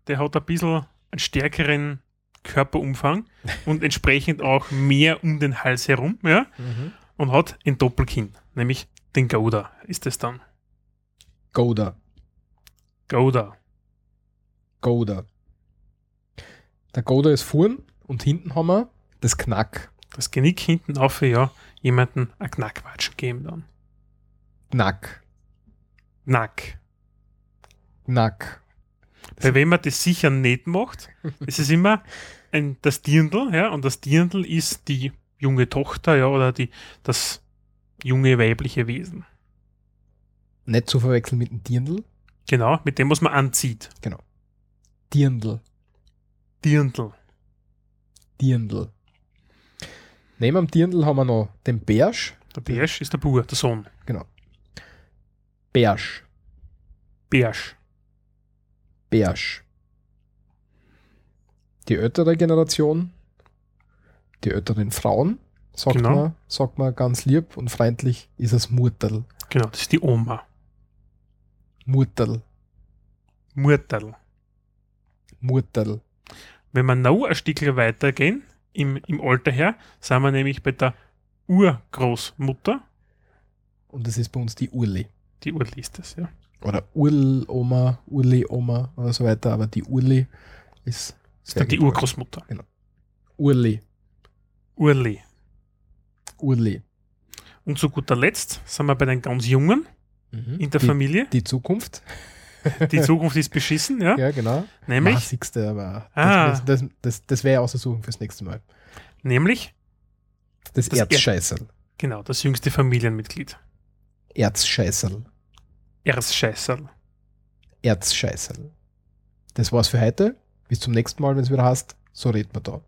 der hat ein bisschen einen stärkeren Körperumfang und entsprechend auch mehr um den Hals herum, ja, und hat ein Doppelkinn, nämlich den Gouda ist es dann. Gouda. Gouda. Gouda. Der Gouda ist vorn und hinten haben wir das Knack. Das Genick hinten auf, ja, jemanden ein Knackwatschen geben dann. Knack. Knack. Knack. Weil wenn man das sicher nicht macht, ist es immer ein, das Dirndl, ja, und das Dirndl ist die junge Tochter, ja, oder die, das junge weibliche Wesen. Nicht zu verwechseln mit dem Dirndl. Genau, mit dem, was man anzieht. Dirndl. Dirndl. Dirndl. Neben dem Dirndl haben wir noch den Bärsch. Der Bärsch ist der Bur, der Sohn. Bärsch. Bärsch. Bärsch. Die ältere Generation, die älteren Frauen, sagt, Genau. man, sagt man ganz lieb und freundlich, ist es Murtel. Genau, das ist die Oma. Murtel. Murtel. Murtel. Wenn wir noch ein Stückchen weitergehen, im, im Alter her, sind wir nämlich bei der Urgroßmutter. Und das ist bei uns die Urli. Die Urli ist das, ja. Oder Url-Oma, Urli-Oma oder so weiter, aber die Urli ist ist dann die. Urgroßmutter. Urli. Urli. Urli. Und zu guter Letzt sind wir bei den ganz Jungen in der die, Familie. Die Zukunft. Die Zukunft ist beschissen, ja. Ja, genau. Nämlich, Massigste, aber Ah. das, das, das, das, wäre auszusuchen fürs nächste Mal. nämlich, Das, Das Erzscheißerl. genau, das jüngste Familienmitglied. Erzscheißerl. Erzscheißerl. Erzscheißerl. Das war's für heute. Bis zum nächsten Mal, wenn es wieder heißt. So redet man da.